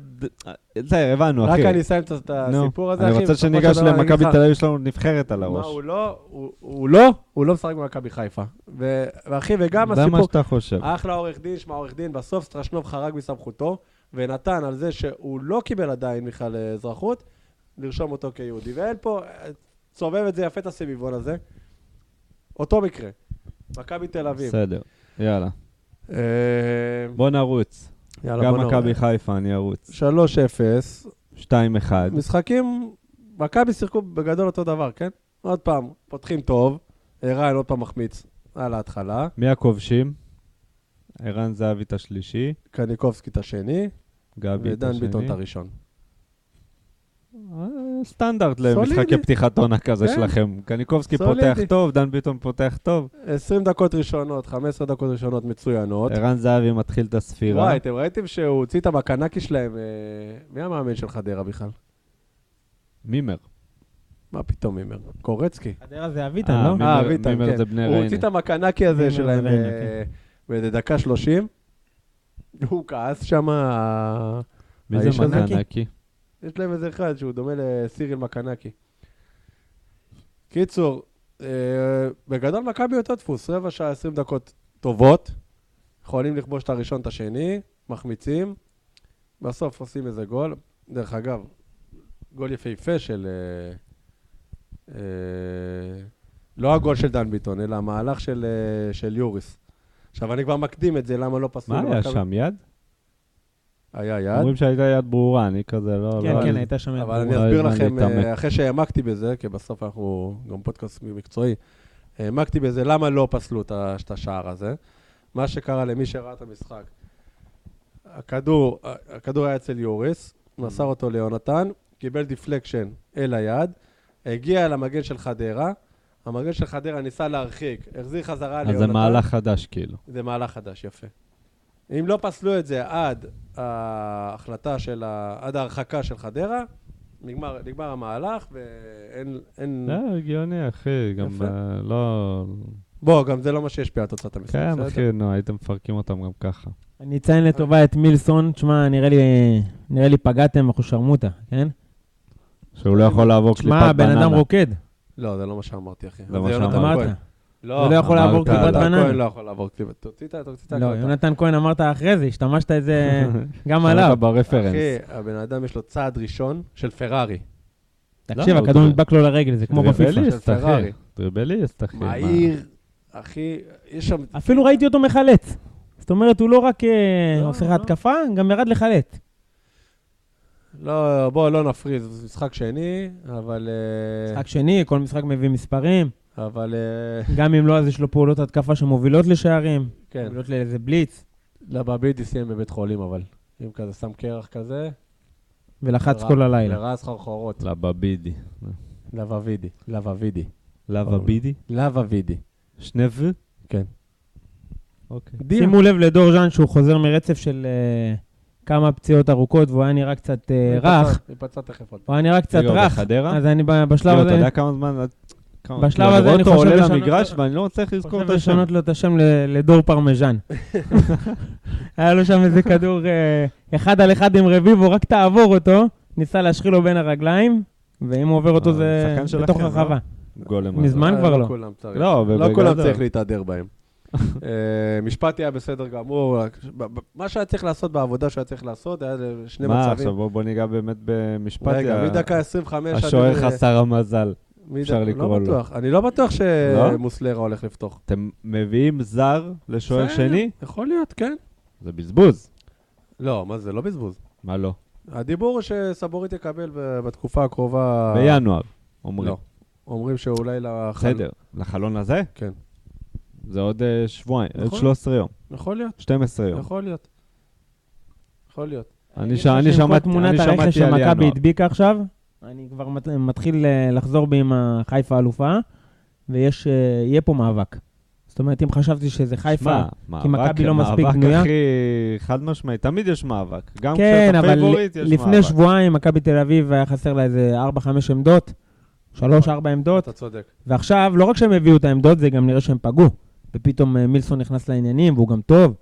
בסדר, הבנו, רק אחי. אני אסיים את- הסיפור הזה, אני אחי. רוצה בסופו של שניגש אני למכבי תל אביב, יש לנו נבחרת על מה, הראש. הוא לא, הוא- לא, הוא לא משחק במכבי חיפה. ואחי, וגם זה מה הסיפור, שאתה חושב. אחלה עורך דין, שמע עורך דין, בסוף סטרשנוב חרג מסמכותו, ונתן על זה שהוא לא קיבל עדיין בכלל אזרחות, לרשום אותו כיהודי. ואין פה, סובב את זה יפה את הסביבון הזה. אותו מקרה, מכבי תל אביב. בסדר, יאללה. אה, בוא נרוץ. יאללה, גם מכבי. חיפה, אני ארוץ. 3-0, 2-1. משחקים, מכבי שיחקו בגדול אותו דבר, כן? עוד פעם, פותחים טוב, ערן עוד פעם מחמיץ על ההתחלה, מי הכובשים? ערן זהבי את השלישי, קניקובסקי את השני, גבי את ודן השני. ביטון את הראשון. אה, סטנדרט. למשחקי פתיחת עונה כזה כן. שלכם. קניקובסקי סולידי. פותח טוב, דן ביטון פותח טוב, 20 דקות ראשונות, 15 דקות ראשונות מצוינות. ערן זהבי מתחיל את הספירה. וואי, אתם ראיתם שהוא הוציא את המקנקי שלהם, אה, מי המאמן של חדרה בכלל? מימר. מה פתאום מימר? קורצקי. חדרה זה אביטן, אה, לא? מימר- אה, אביטן, מימר כן. זה בני הוא ריינה. הוציא את המקנקי הזה מימר שלהם זה ריינה, אה, בדקה 30. הוא כעס שם, מי זה? מקנקי? יש להם איזה אחד שהוא דומה לסיריל מקנקי. קיצור, אה, בגדול מכבי אותו דפוס, רבע שעה, 20 דקות טובות, יכולים לכבוש את הראשון, את השני, מחמיצים, בסוף עושים איזה גול. דרך אגב, גול יפהפה של... אה, אה, לא הגול של דן ביטון, אלא המהלך של, אה, של יוריס. עכשיו, אני כבר מקדים את זה, למה לא פסלו מה היה שם, יד? היה יד. אומרים שהייתה יד ברורה, אני כזה לא... כן, לא- כן, הייתה שם... אבל אני אסביר לכם, להתעמק. אה, אחרי שהעמקתי בזה, כי בסוף אנחנו גם פודקאסט מקצועי, העמקתי בזה למה לא פסלו את השער הזה. מה שקרה למי שראה את המשחק, הכדור, הכדור היה אצל יוריס, מסר אותו ליונתן, קיבל deflection אל היד, הגיע למגן של חדרה, המגן של חדרה ניסה להרחיק, החזיר חזרה אז ליונתן. זה מהלך חדש, כאילו. זה מהלך חדש, יפה. אם לא פסלו את זה עד ההחלטה של ה... עד ההרחקה של חדרה, נגמר, נגמר המהלך ואין... אין... זה הגיוני, אחי, גם יפה. אה, לא... בוא, גם זה לא מה שישפיע על תוצאת המשחק, כן? אחי, נו, הייתם מפרקים אותם גם ככה. אני אציין לטובה את מילסון, תשמע, נראה לי, נראה לי פגעתם, אנחנו שרמוטה, כן? שהוא לא יכול לעבור קליפת תשמע, בננה. בן אדם רוקד. לא, זה לא מה שאמרתי, אחי. זה מה זה יונתן שאמרת. לא, הוא לא יכול לעבור יונתן בננה. כהן לא יכול לעבור קליפת... תוציא את ה- לא. יונתן כהן אמרת אחרי זה, השתמשת את זה *laughs* גם עליו. ב reference. אחי, הבן אדם יש לו צעד ראשון של פרארי. תקשיב, לא, הכדור הוא- נדבק לו לרגל, זה כמו בפיפ"א. דריבליסט, אחי. דריבליסט, אחי. מה? מהיר, אחי, יש שם... אפילו ראיתי אותו מחלץ. זאת אומרת, הוא לא רק אה, לא, עושה לך לא. התקפה, גם ירד לחלץ. לא, בוא, לא נפריז, זה משחק שני, אבל... אה, משחק שני, כל משחק מביא מספרים. אבל... אה, *laughs* גם אם לא, אז יש לו פעולות התקפה שמובילות לשערים. כן. מובילות לאיזה בליץ, לבבידי סיים בבית חולים, אבל. אם כזה שם קרח כזה, ולחץ כל הלילה. לרע סחרחורות. לבבידי. לבבידי. לבבידי. לבה בידי? לבבידי. שני ו? כן. אוקיי. שימו לב לדור ז'אן שהוא חוזר מרצף של אה, כמה פציעות ארוכות, והוא היה נראה קצת אה, רך. הוא היה נראה קצת רך. אז אני בשלב כאילו, אתה הזה... יודע כמה זמן... כמה- בשלב הזה אני אותו חושב עולה לשנות למגרש ואני לא מצליח לזכור את חושב השם. לשנות לו את השם לדור פרמז'ן. *laughs* היה לו שם איזה כדור אה, אחד על אחד עם רביבו, רק תעבור אותו, ניסה להשחיל לו בין הרגליים, ואם הוא עובר אותו אה, זה בתוך לא? הרחבה. גולם. מזמן כבר לא. כולם צריך. לא, לא ובגדול- כולם צריך להתהדר בהם. *laughs* אה, משפטי היה בסדר גמור. מה שהיה צריך לעשות בעבודה שהיה צריך לעשות, היה שני מה, מצבים. עכשיו בוא ניגע באמת במשפט. רגע, מדקה 25 עד... השוער אה, חסר המזל. אפשר לקרוא לא לו. בטוח. אני לא בטוח לא? שמוסלרה הולך לפתוח. אתם מביאים זר לשוער שני? יכול להיות, כן. זה בזבוז. לא, מה זה? לא בזבוז. מה לא? הדיבור הוא שסבורית יקבל בתקופה הקרובה... בינואר, אומרים. לא. אומרים שאולי לחל... בסדר. לחלון הזה? כן. זה עוד אה, שבועיים, עוד נכון. 13 יום, יכול להיות, 12 יום. יכול להיות. יכול להיות. אני אני שמעתי תמונת אני הרכש שמעתי על ינואר. אני כבר מת- מתחיל אה, לחזור בי עם החיפה אלופה, ויהיה פה מאבק. זאת אומרת, אם חשבתי שזה חיפה, שמע, כי מכבי לא מספיק מאבק בנויה. הכי חד משמעי, תמיד יש מאבק. גם כן, כשאתה אבל פייבוריט יש מאבק. לפני שבועיים מכבי תל אביב היה חסר לה איזה 4-5 עמדות, 3-4 עמדות, אתה צודק. ועכשיו, לא רק שהם הביאו את העמדות, זה גם נראה שהם פגעו. ופתאום אה, מילסון נכנס לעניינים, והוא גם טוב.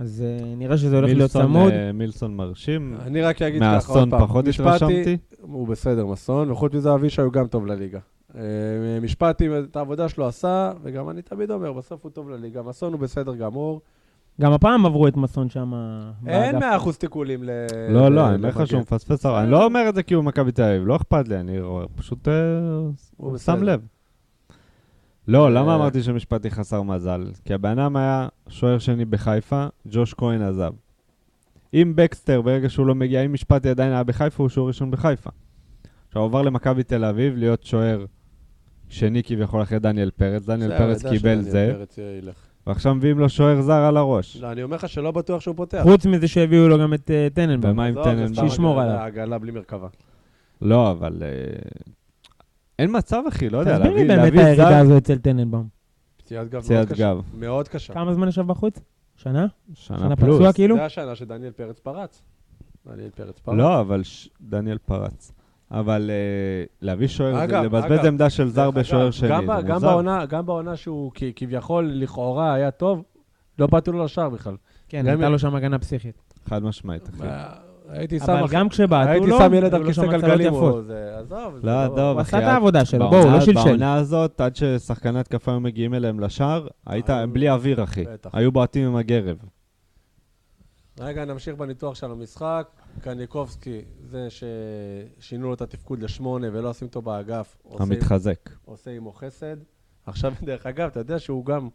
אז אה, נראה שזה הולך להיות צמוד. אה, מילסון מרשים. אני רק אגיד ככה עוד מהאסון פעם. פחות משפטי, התרשמתי. הוא בסדר, מסון, וחוץ מזה אבישי הוא גם טוב לליגה. אה, משפטי את העבודה שלו עשה, וגם אני תמיד אומר, בסוף הוא טוב לליגה. מסון הוא בסדר גמור. גם הפעם עברו את מסון שם אין באגף. 100% תיקולים ל... לא, לא, אני אומר לך. שהוא מפספס. אני לא אומר את זה כי הוא מכבי תל אביב, לא אכפת לי, אני פשוט שם. לב. לא, למה אה, אמרתי שמשפטי חסר מזל? כי הבן אדם היה שוער שני בחיפה, ג'וש כהן עזב. אם בקסטר, ברגע שהוא לא מגיע, אם משפטי עדיין היה בחיפה, הוא שוער ראשון בחיפה. עכשיו, הוא עבר למכבי תל אביב להיות שוער שני כביכול אחרי דניאל פרץ. דניאל פרץ קיבל זה. ועכשיו מביאים לו שוער זר על הראש. לא, אני אומר לך שלא בטוח שהוא פותח. חוץ מזה שהביאו לו גם את אה, טננבאום. ומה עם טננבאום? שישמור עליו. הגנה בלי מרכבה. לא, אבל... אין מצב, אחי, לא יודע, תסביר לי להביא באמת להביא הירידה זר... הזו אצל טננבאום. פציעת גב מאוד פציעת קשה. גב. מאוד קשה. כמה זמן ישב בחוץ? שנה? שנה שנה פלוס. פצוע כאילו? זה השנה שדניאל פרץ פרץ. דניאל פרץ פרץ. לא, אבל ש- דניאל פרץ. אבל אה, להביא שוער, זה אגב, לבזבז אגב, עמדה של זר דרך אגב, בשוער שני, גם ב- זה גם מוזר. בעונה- גם בעונה שהוא כ- כביכול, לכאורה, היה טוב, לא באתי לו לשער בכלל. כן, גם- הייתה לו שם הגנה פסיכית. חד משמעית, אחי. הייתי שם... אבל גם כשבעטו הייתי לו, שם ילד היו על לו כיסא גלגלים, עזוב. זה לא, טוב, הוא עשה את העבודה שלו, בואו, לא שלשל. בעונה הזאת, עד ששחקני התקפה היו מגיעים אליהם לשער, היית אה, בלי אוויר, אחי. היו בועטים עם הגרב. רגע, נמשיך בניתוח של המשחק. קניקובסקי, זה ששינו לו את התפקוד לשמונה ולא עושים אותו באגף, המתחזק. עושה עמו חסד. עכשיו, דרך אגב, אתה יודע שהוא גם...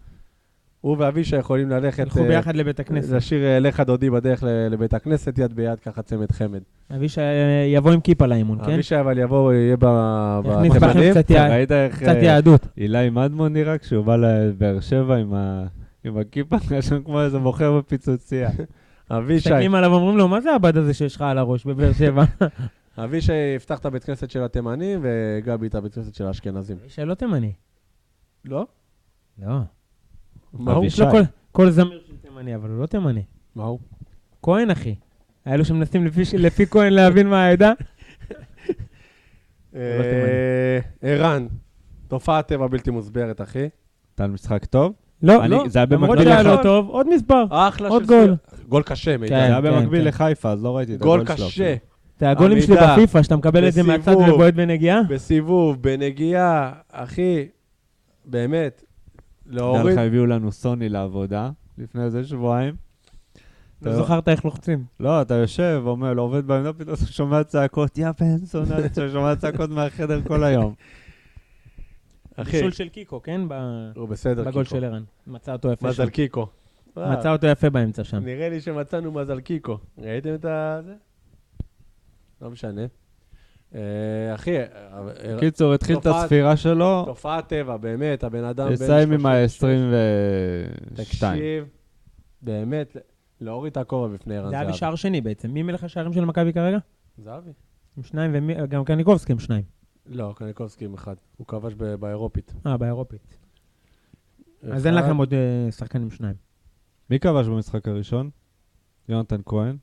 הוא ואבישי יכולים ללכת... ילכו אה, ביחד לבית הכנסת. לשיר אה, לך דודי בדרך ל- לבית הכנסת, יד ביד, ככה צמד חמד. אבישי אה, יבוא עם כיפה לאימון, כן? אבישי אבל יבוא, יהיה ב- יכניס בכם בתימנים. קצת יהדות. אילי מדמון נראה כשהוא בא לבאר שבע עם הכיפה, *laughs* נראה שם כמו איזה מוכר בפיצוצייה. *laughs* אבישי, מסתכלים עליו ואומרים לו, מה זה הבד הזה שיש לך על הראש בבאר שבע? *laughs* אבישי יפתח את הבית כנסת של התימנים, וגבי את הבית כנסת של האשכנזים. אבישי לא תימני. לא? לא. מה הוא? לו כל- כל זמיר של תימני, אבל הוא לא תימני. מה הוא? כהן, אחי. האלו שמנסים לפי- לפי כהן להבין מה העדה. אה, ערן, תופעת טבע בלתי מוסברת, אחי. נתן משחק טוב? לא, אני- לא. זה היה למרות במקביל שהיה לחול. לא טוב, עוד מספר. אחלה עוד של גול. גול קשה, מידע. זה כן, היה במקביל כן. לחיפה, אז לא ראיתי את גול הגול שלו. קשה. זה הגולים שלי בפיפא, שאתה מקבל את זה מהצד. ובועט בנגיעה. בסיבוב, בנגיעה, אחי, באמת, להוריד... לך, הביאו לנו סוני לעבודה לפני איזה שבועיים. לא זכרת איך לוחצים. לא, אתה יושב, אומר לו, עובד בעמדה, פתאום אתה שומע צעקות, יא בן זונה, אתה שומע צעקות מהחדר כל היום. אחי, בישול של קיקו, כן? ב- הוא בסדר, בגול. של ערן. מצא אותו יפה שם. מזל קיקו. מצא אותו יפה באמצע שם. נראה לי שמצאנו מזל קיקו. ראיתם את ה... זה? לא משנה. אה, אחי, אה, אה, קיצור, התחיל את הספירה שלו, תופעת טבע, באמת, הבן אדם בן יסיים עם 36. ה-22. תקשיב, באמת, להוריד את הכובע בפני ערן זה היה זהבי. בשער שני בעצם. מי מלך השערים של מכבי כרגע? זהבי? עם שניים, וגם קניקובסקי עם שניים. לא, קניקובסקי עם אחד. הוא כבש ב- באירופית. אה, באירופית. אז אין. לכם עוד שחקן עם שניים. מי כבש במשחק הראשון? יונתן כהן.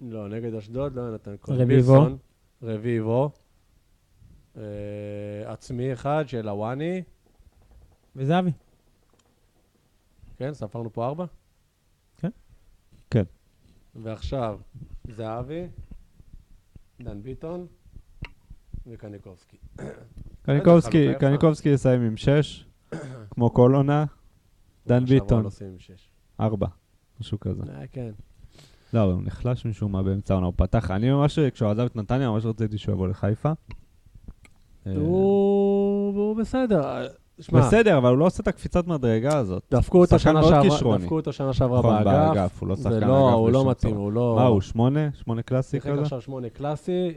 לא, נגד אשדוד, לא נתן כהן. רביבו. רביבו. אה, עצמי אחד של הוואני. וזהבי. כן, ספרנו פה ארבע? כן. כן. ועכשיו, זהבי, דן ביטון וקניקובסקי. קניקובסקי. קניקובסקי יסיים עם 6, כמו כל עונה. דן עכשיו ביטון, שש. 4, משהו כזה. אה, כן. לא, אבל הוא נחלש משום מה באמצע העונה, הוא פתח. אני ממש, כשהוא עזב את נתניה, ממש רציתי שהוא יבוא לחיפה. אה, הוא הוא בסדר. שמע, בסדר, אבל הוא לא עושה את הקפיצת מדרגה הזאת. דפקו אותו שנה שעברה. דפקו אותו שנה שעברה נכון, באגף. באגף, הוא לא שחקן לא, אגף הוא לא בשום מתאים, צורה. הוא לא... מה, הוא שמונה? שמונה קלאסי כזה? עכשיו שמונה קלאסי,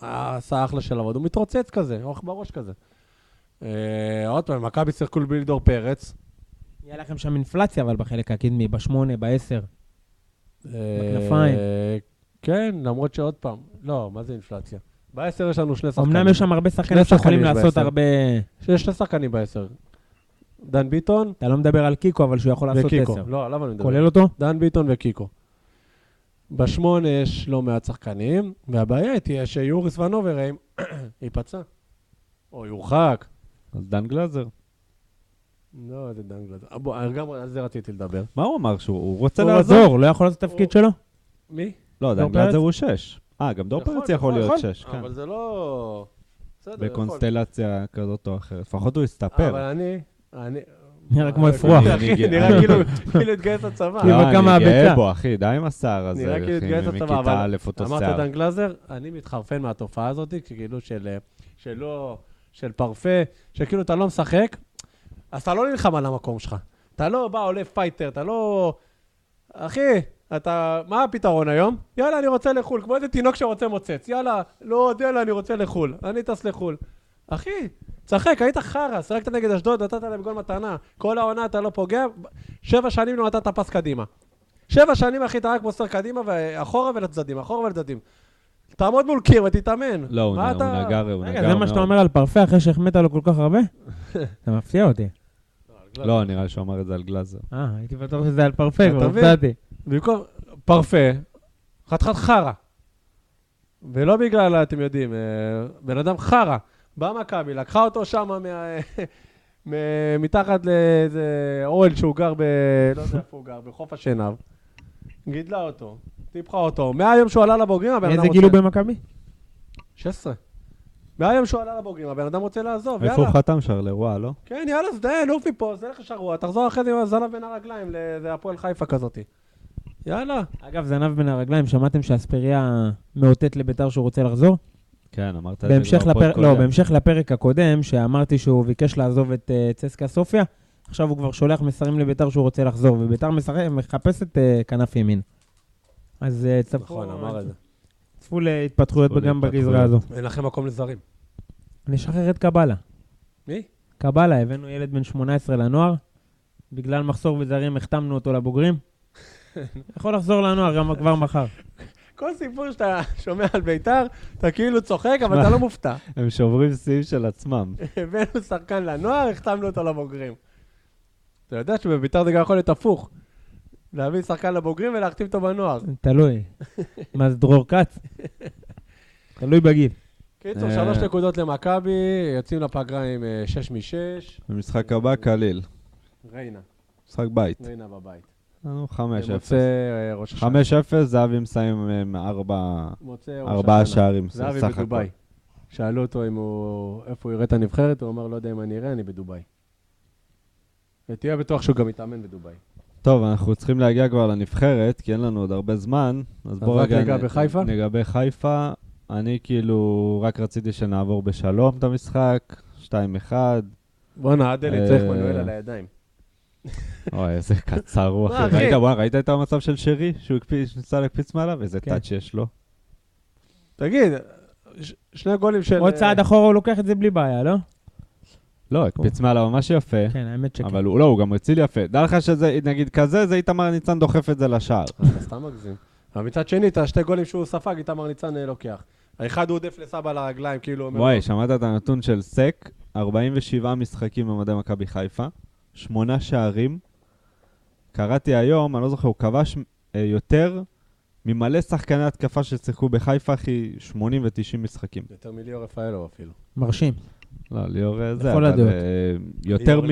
עשה אחלה של עבוד, הוא מתרוצץ כזה, אורך בראש כזה. אה, עוד פעם, מכבי שיחקו בלי לידור פרץ. יהיה לכם שם אינפלציה, אבל בחלק הקדמי, בשמונה, בעשר. אה, בכנפיים. כן, למרות שעוד פעם, לא, מה זה אינפלציה? בעשר יש לנו שני שחקנים. אמנם יש שם הרבה שחקנים שיכולים לעשות. הרבה... יש שני שחקנים בעשר. דן ביטון אתה לא מדבר על קיקו, אבל שהוא יכול לעשות וקיקו. עשר. לא, למה אני מדבר? כולל אותו? דן ביטון וקיקו. בשמונה יש לא מעט שחקנים, והבעיה תהיה שיוריס ונוברהיים *coughs* ייפצע. או יורחק. אז דן גלזר. לא, זה דן גלזר. בוא, גם על זה רציתי לדבר. מה הוא אמר? שהוא הוא רוצה הוא לעזור? לעזור, לא יכול לעשות את התפקיד שלו? מי? לא, דן גלזר? הוא שש. אה, גם דור נכון, פרץ יכול נכון, להיות נכון. שש, כן. אבל זה לא... בסדר. בקונסטלציה כזאת או אחרת. לפחות הוא יסתפר. אבל אני... אני... נראה כמו אה, אפרוח. אחי, אני- *laughs* נראה כאילו כאילו התגייס לצבא. כאילו לא, כמה אני גאה הביצה. בו, אחי, די עם השיער הזה, נראה כאילו אחי, התגייס לצבא, מכיתה אבל א' אותו אמרת. דן גלזר, אני מתחרפן מהתופעה הזאת, כאילו של... אה, שלא... של פרפה, שכאילו אתה לא משחק, אז אתה לא נלחם על המקום שלך. אתה לא בא, עולה פייטר, אתה לא... אחי, אתה... מה הפתרון היום? יאללה, אני רוצה לחו"ל, כמו איזה תינוק שרוצה מוצץ. יאללה, לא עוד, יאללה, אני רוצה לחו"ל. אני טס לחו"ל. אחי, צחק, היית חרא, שיחקת נגד אשדוד, נתת להם גול מתנה. כל העונה אתה לא פוגע, שבע שנים לא נתת פס קדימה. שבע שנים, אחי, אתה רק מוסר קדימה ואחורה ולצדדים, אחורה ולצדדים. תעמוד מול קיר ותתאמן. לא, הוא נגר, הוא נגר רגע, זה מה שאתה מאוד. אומר על פרפה אחרי שהחמאת לו כל כך הרבה? *laughs* אתה מפתיע אותי. לא, נראה לי שהוא אמר את זה על גלאזר. אה, הייתי בטוח שזה על פרפה, אתה כבר? הופתעתי. במקום פרפה, חתיכת חרא. ולא בגלל, אתם יודעים, אה, בן אדם חרא. בא מכבי, לקחה אותו שם מה... *laughs* מתחת לאיזה אוהל שהוא גר ב... לא יודע איפה הוא גר, בחוף השנהב. גידלה אותו, טיפחה אותו. מהיום שהוא עלה לבוגרים, הבן אדם איזה רוצה... גיל הוא במכבי? 16. מהיום שהוא עלה לבוגרים, הבן אדם רוצה לעזוב, איפה יאללה. הוא חתם שרלרואה, לא? כן, יאללה, אז די, עוף מפה, זה לך שרוע, תחזור אחרי זה עם הזנב בין הרגליים לאיזה הפועל חיפה כזאתי. יאללה. אגב, זנב בין הרגליים, שמעתם שאספריה מאותת לביתר שהוא רוצה לחזור? כן, אמרת את זה כבר בפוד לא, קודם. בהמשך לפרק הקודם, שאמרתי שהוא ביקש לעזוב את אה, צסקה סופיה, עכשיו הוא כבר שולח מסרים לביתר שהוא רוצה לחזור, וביתר מחפשת אה, כנף ימין. אז אה, צפו נכון, אמר את זה. צפו להתפתחויות גם בגזרה. הזו. אין לכם מקום לזרים. נשחרר את קבלה. מי? קבלה, הבאנו ילד בן 18 לנוער, בגלל מחסור בזרים החתמנו אותו לבוגרים. *laughs* יכול לחזור לנוער גם כבר מחר. כל סיפור שאתה שומע על ביתר, אתה כאילו צוחק, אבל. אתה לא מופתע. *laughs* הם שוברים שיאים של עצמם. הבאנו שחקן לנוער, החתמנו אותו לבוגרים. אתה יודע שבביתר זה גם יכול להיות הפוך. להביא שחקן לבוגרים ולהחתים אותו בנוער. תלוי. *laughs* מה זה דרור כץ? תלוי בגיל. קיצור, אה. שלוש נקודות למכבי, יוצאים לפגרה עם אה, שש משש. במשחק הבא קליל. ריינה, משחק בית. ריינה בבית. לנו 5-0. במוצא אה, ראש השנה. 5-0, זהבי מסיים עם ארבעה. שערים. זהבי. בדובאי. שאלו אותו אם הוא... איפה הוא יראה את הנבחרת, הוא אמר, לא יודע אם אני אראה, אני בדובאי. ותהיה בטוח שהוא גם מתאמן בדובאי. טוב, אנחנו צריכים להגיע כבר לנבחרת, כי אין לנו עוד הרבה זמן. אז בוא רק רגע... ניגע נ- בחיפה? לגבי חיפה, אני כאילו רק רציתי שנעבור בשלום את המשחק, 2-1. בואנה, אדלי אה, צריך מנואל על הידיים. אוי, איזה קצר אחי. אחי? ראית, וואי, ראית את המצב של שרי? שהוא הקפיץ- ניסה להקפיץ מעליו? איזה כן. טאץ' יש לו. תגיד, שני גולים של... עוד אה, צעד אחורה הוא לוקח את זה בלי בעיה, לא? לא, הקפיץ מעליו ממש יפה. כן, האמת שכן. אבל הוא לא, הוא גם הציל יפה. דע לך שזה, נגיד כזה, זה איתמר ניצן דוחף את זה לשער. אתה סתם מגזים. אבל מצד שני, את השתי גולים שהוא ספג, איתמר ניצן אה, לוקח. האחד הוא עודף לסבא לרגליים, כאילו. וואי, שמעת את הנתון של סק? 47 משחקים במדי מכבי חיפה, שמונה שערים. קראתי היום, אני לא זוכר, הוא כבש אה, יותר ממלא שחקני התקפה ששיחקו בחיפה, אחי, 80 ו-90 משחקים. יותר מליאור רפאלו אפילו. מרשים. לא, ליאור אה, זה, לכל אבל הדעות. אה, יותר מ...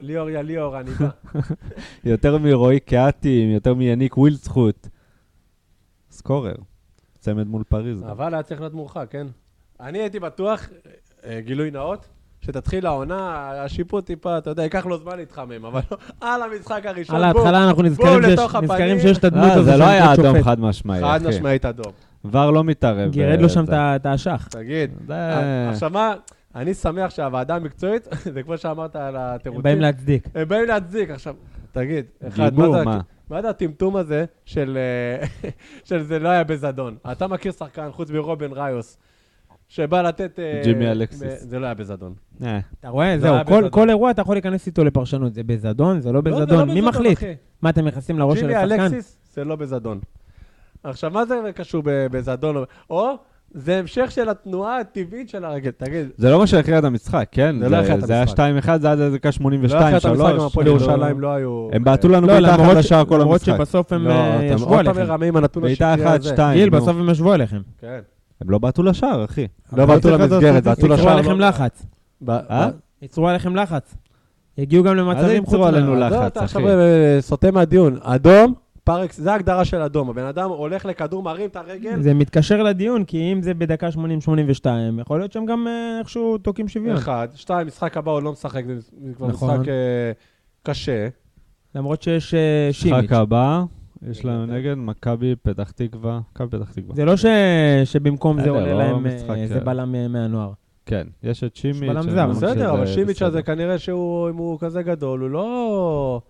ליאור, יא ליאור, אני בא. *laughs* יותר מרועי קהתי, יותר מיניק ווילדסחוט. סקורר. צמד מול פריז. אבל היה צריך להיות מורחק, כן? אני הייתי בטוח, אה, גילוי נאות, שתתחיל העונה, השיפוט טיפה, אתה יודע, ייקח לו זמן להתחמם, אבל לא, על המשחק הראשון, על בואו, ההתחלה אנחנו נזכרים שיש- לתוך הפנים. נזכרים שיש את הדמות לא, הזו זה לא היה. אדום חד משמעי, חד. משמעית אדום. ור לא מתערב. גירד לו שם. את האשך. תגיד, זה- עכשיו מה, אני שמח שהוועדה המקצועית, *laughs* זה כמו שאמרת על הם התירוצים, באים להצדיק. הם באים להצדיק. עכשיו, תגיד, אחד, גיבור, מה זה- מה? מה זה הטמטום הזה של אה, *laughs* של זה לא היה בזדון? אתה מכיר שחקן חוץ מרובן ראיוס, שבא לתת... אה, ג'ימי אלקסיס. ב- זה לא היה בזדון. אה, אתה רואה? זה זהו, כל- בזדון. כל אירוע אתה יכול להיכנס איתו לפרשנות. זה בזדון? זה לא לא, זה לא בזדון? מי בזדון, מחליט? אחי. מה, אתם נכנסים לראש של ג'ימי השחקן? אלקסיס זה לא בזדון. עכשיו, מה זה קשור ב- בזדון? או זה המשך של התנועה הטבעית של הרגל. תגיד, זה לא מה שהכריע את המשחק, כן? זה לא הכריע את זה היה המשחק. 2-1, זה היה דקה 82, לא אחרי את המשחק, 3. גם הפועל ירושלים לא היו... הם בעטו לנו לא, בעיטה אחת למרות לשער כל למרות המשחק. שבסוף הם לא, אה, ישבו עוד פעם עליכם. בעיטה אחת. שתיים. גיל. בסוף הם ישבו עליכם. כן. הם לא בעטו לשער, אחי. לא בעטו למסגרת. בעטו ייצרו לשער. עליכם לא- לחץ. אה? ייצרו עליכם לחץ. הגיעו גם למצבים חוץ ייצרו עלינו. לחץ? אתה אחי. עכשיו סוטה מהדיון. אדום, פארקס, זה ההגדרה של אדום. הבן אדם הולך לכדור, מרים את הרגל. זה מתקשר לדיון, כי אם זה בדקה 80-82, יכול להיות שהם גם אה, איכשהו תוקעים שוויון. אחד. שתיים, משחק הבא הוא לא משחק, זה כבר נכון. משחק אה, קשה. למרות שיש אה, שימיץ'. משחק הבא, יש לנו נגד מכבי פתח תקווה. מכבי פתח תקווה. זה לא ש... שבמקום זה עולה לא להם, אה, משחק, זה אה, בלם אה, מהנוער. כן, יש את שימיץ'. בלם זר, בסדר, אבל שימיץ'. הזה כנראה שהוא, אם הוא כזה גדול, הוא לא...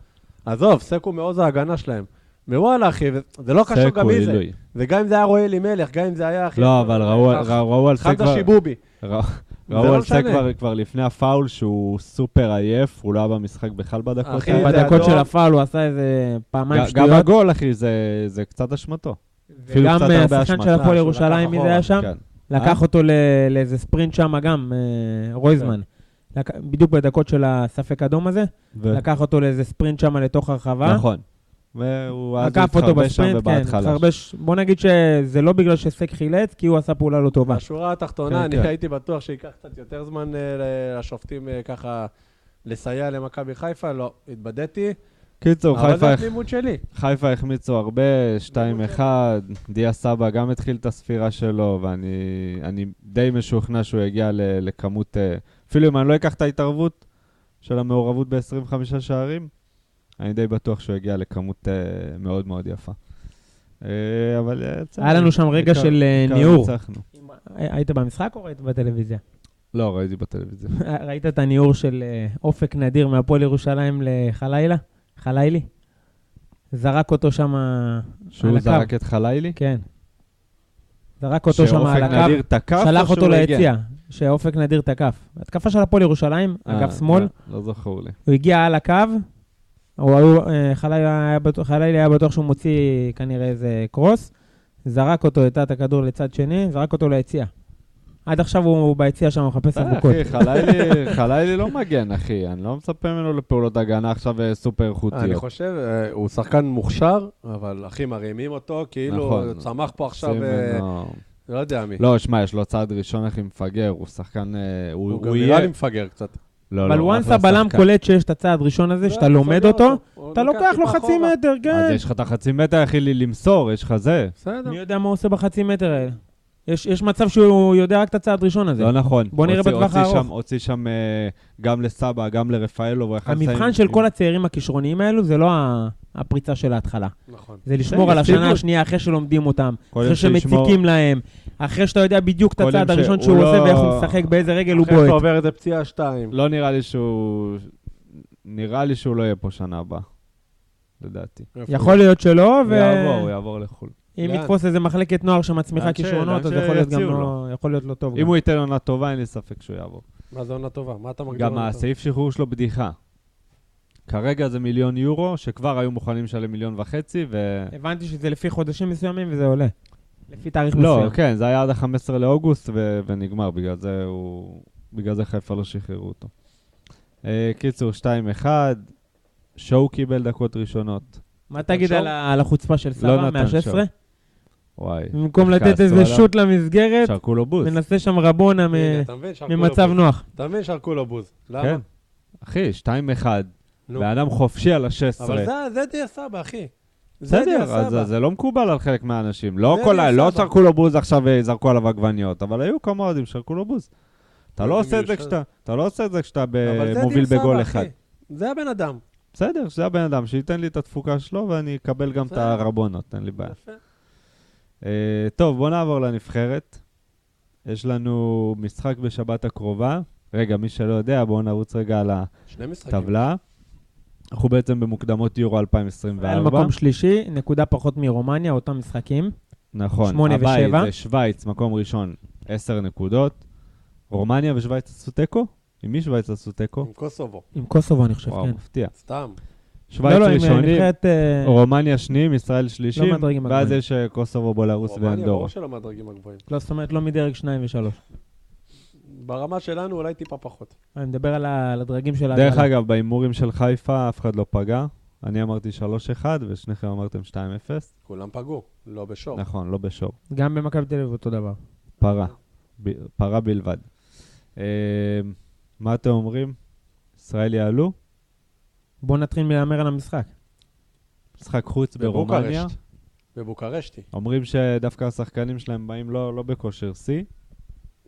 עזוב, סקו מעוז ההגנה שלהם. ווואלה, אחי, זה- זה לא קשור גם מי זה. וגם אם זה היה רואה אלימלך, גם אם זה היה, אחי... לא, אבל ראו- על זה חמדה כבר... שיבובי. ראו- על זה. כבר- כבר לפני הפאול שהוא סופר עייף, הוא לא היה במשחק בכלל בדקות אחי, בדקות. של הפעל הוא עשה איזה פעמיים ג- גם שטויות. הגול, אחי, זה- זה קצת אשמתו. וגם אה, השחקן. של הפועל ירושלים, מי זה היה. שם? כן. לקח אותו ל- לאיזה ספרינט שם גם, אה, רויזמן. בדיוק בדקות של הספק אדום הזה, לקח אותו לאיזה ספרינט שם לתוך הרחבה. נכון. והוא אז עקף אותו התחרבש שם כן, חלש. התחרבש. בוא נגיד שזה לא בגלל שסק חילץ, כי הוא עשה פעולה לא טובה. בשורה התחתונה, כן, אני כן. הייתי בטוח שייקח קצת יותר זמן אה, לשופטים אה, ככה לסייע למכבי חיפה, לא, התבדיתי. קיצור, אבל חיפה זה התמימות שלי. חיפה החמיצו הרבה, 2-1, דיה סבא גם התחיל את הספירה שלו, ואני אני די משוכנע שהוא יגיע ל, לכמות, אה, אפילו אם אני לא אקח את ההתערבות של המעורבות ב-25 שערים, אני די בטוח שהוא יגיע לכמות אה, מאוד מאוד יפה. אה, אבל אה. היה לנו שם רגע של ניעור. היית במשחק או ראית בטלוויזיה? לא, ראיתי בטלוויזיה. *laughs* ראית את הניעור של אופק נדיר מהפועל ירושלים לחלילה? חלילי? זרק אותו שם על שהוא הקו. זרק את חלילי? כן. זרק אותו שם על שאופק הקו, נדיר תקף שלח אותו שהוא הגיע? ליציע, שאופק נדיר תקף. התקפה של הפועל ירושלים, אגף שמאל, לא, לא זכור לי. הוא הגיע על הקו, הוא היו, אה, חלילי היה בטוח- שהוא מוציא כנראה איזה קרוס, זרק אותו, הטה את הכדור לצד שני, זרק אותו ליציע. עד עכשיו הוא ביציע שם מחפש אה, אבוקות. אחי, חלילי- *laughs* חלילי לא מגן, אחי. אני לא מצפה ממנו לפעולות הגנה עכשיו אה, סופר אני איכותיות. חושב, אה, הוא שחקן מוכשר, אבל אחי, מרימים אותו, כאילו נכון. צמח פה עכשיו, לא יודע מי. לא, שמע, יש לו צעד ראשון הכי מפגר, הוא שחקן... הוא הוא גם נראה יהיה... לי מפגר קצת. לא, אבל לא, once אחלה הבלם. קולט שיש את הצעד ראשון הזה, שאתה זה, לומד אותו, אתה לוקח לו חצי. מטר, אז כן. יש לך את החצי מטר, אחי, לי למסור, יש לך זה. בסדר. מי יודע מה הוא עושה בחצי מטר האלה? יש יש מצב שהוא יודע רק את הצעד ראשון הזה. לא נכון. בוא נראה בטווח הוציא הארוך. שם- הוציא שם אה, גם לסבא, גם לרפאלו. המבחן של עם- כל הצעירים הכישרוניים האלו זה לא ה- הפריצה של ההתחלה. נכון. זה לשמור על יציבות. השנה השנייה אחרי שלומדים אותם, אחרי שישמור- שמציקים להם, אחרי שאתה יודע בדיוק את הצעד ש- הראשון הוא שהוא לא- עושה ואיך הוא משחק, באיזה רגל הוא אחרי שאתה בועט. עובר איזה פציעה שתיים. לא נראה לי שהוא... נראה לי שהוא לא יהיה פה שנה הבאה, לדעתי. יכול להיות שלא, הוא יעבור, הוא יעבור לחו"ל. לאן? יתפוס איזה מחלקת נוער שמצמיחה כישרונות, אז יכול להיות גם לא יכול להיות לא טוב. אם. הוא ייתן עונה טובה, אין לי ספק שהוא יעבור. מה זה עונה טובה? מה אתה מגדיר גם? הסעיף שחרור שלו בדיחה. כרגע זה מיליון יורו, שכבר היו מוכנים לשלם מיליון וחצי, ו... הבנתי שזה לפי חודשים מסוימים וזה עולה. לפי תאריך לא, מסוים. כן, זה היה עד ה-15 לאוגוסט, ו- ונגמר, בגלל זה הוא... בגלל זה חיפה לא שחררו אותו. אה, קיצור, 2-1, שואו קיבל דקות ראשונות. מה תגיד? על ה- על החוצפה של לא סבא נתן מה-16? וואי. במקום לתת איזה. שוט למסגרת, שרקו לו בוז. מנסה שם רבונה ממצב. נוח. אתה מבין? שרקו לו בוז. למה? כן. אחי, 2-1, נו. בן אדם חופשי על ה-16. אבל זה- זה דיה סבא, אחי. זה בסדר, אז. זה- זה לא מקובל על חלק מהאנשים. לא זה כל. לא. שרקו לו בוז עכשיו וזרקו עליו עגבניות, אבל היו כמה אוהדים שרקו לו בוז. אתה לא עושה את זה כשאתה... אתה לא עושה את זה כשאתה זה מוביל בגול אחד. זה הבן אדם. בסדר, שזה הבן אדם, שייתן לי את התפוקה שלו ואני אקבל גם את. הרבונות, אין לי בעיה. אה, טוב, בוא נעבור לנבחרת. יש לנו משחק בשבת הקרובה. רגע, מי שלא יודע, בואו נרוץ רגע על. הטבלה. אנחנו בעצם במוקדמות יורו היה 2024. מקום שלישי, נקודה פחות מרומניה, אותם משחקים. נכון, שמונה הבית. זה שווייץ, מקום ראשון, 10 נקודות. רומניה ושווייץ עשו תיקו? עם מי שווייץ עשו תיקו? עם קוסובו. עם קוסובו, אני חושב, וואו, כן. מפתיע. סתם. שווייץ לא, לא, עם ראשונים, נבחרת... אה, רומניה שניים, ישראל שלישים, מהדרגים ואז הגבוהים. יש אה, קוסובו, בלרוס רומניה ואנדורה. ברור שלא מהדרגים הגבוהים. לא, זאת אומרת, לא מדרג שניים ושלוש. ברמה שלנו אולי טיפה פחות. אני מדבר על הדרגים של דרך. אגב, בהימורים של חיפה אף אחד לא פגע. אני אמרתי 3-1 ושניכם אמרתם 2-0. כולם פגעו, לא בשור. נכון, לא בשור. גם במכבי תל אביב אותו דבר. פרה. ב- פרה בלבד. אה, מה אתם אומרים? ישראל יעלו? בואו נתחיל מלהמר על המשחק. משחק חוץ ברומניה. בבוקרשט. בבוקרשטי. אומרים שדווקא השחקנים שלהם באים לא, לא בכושר שיא.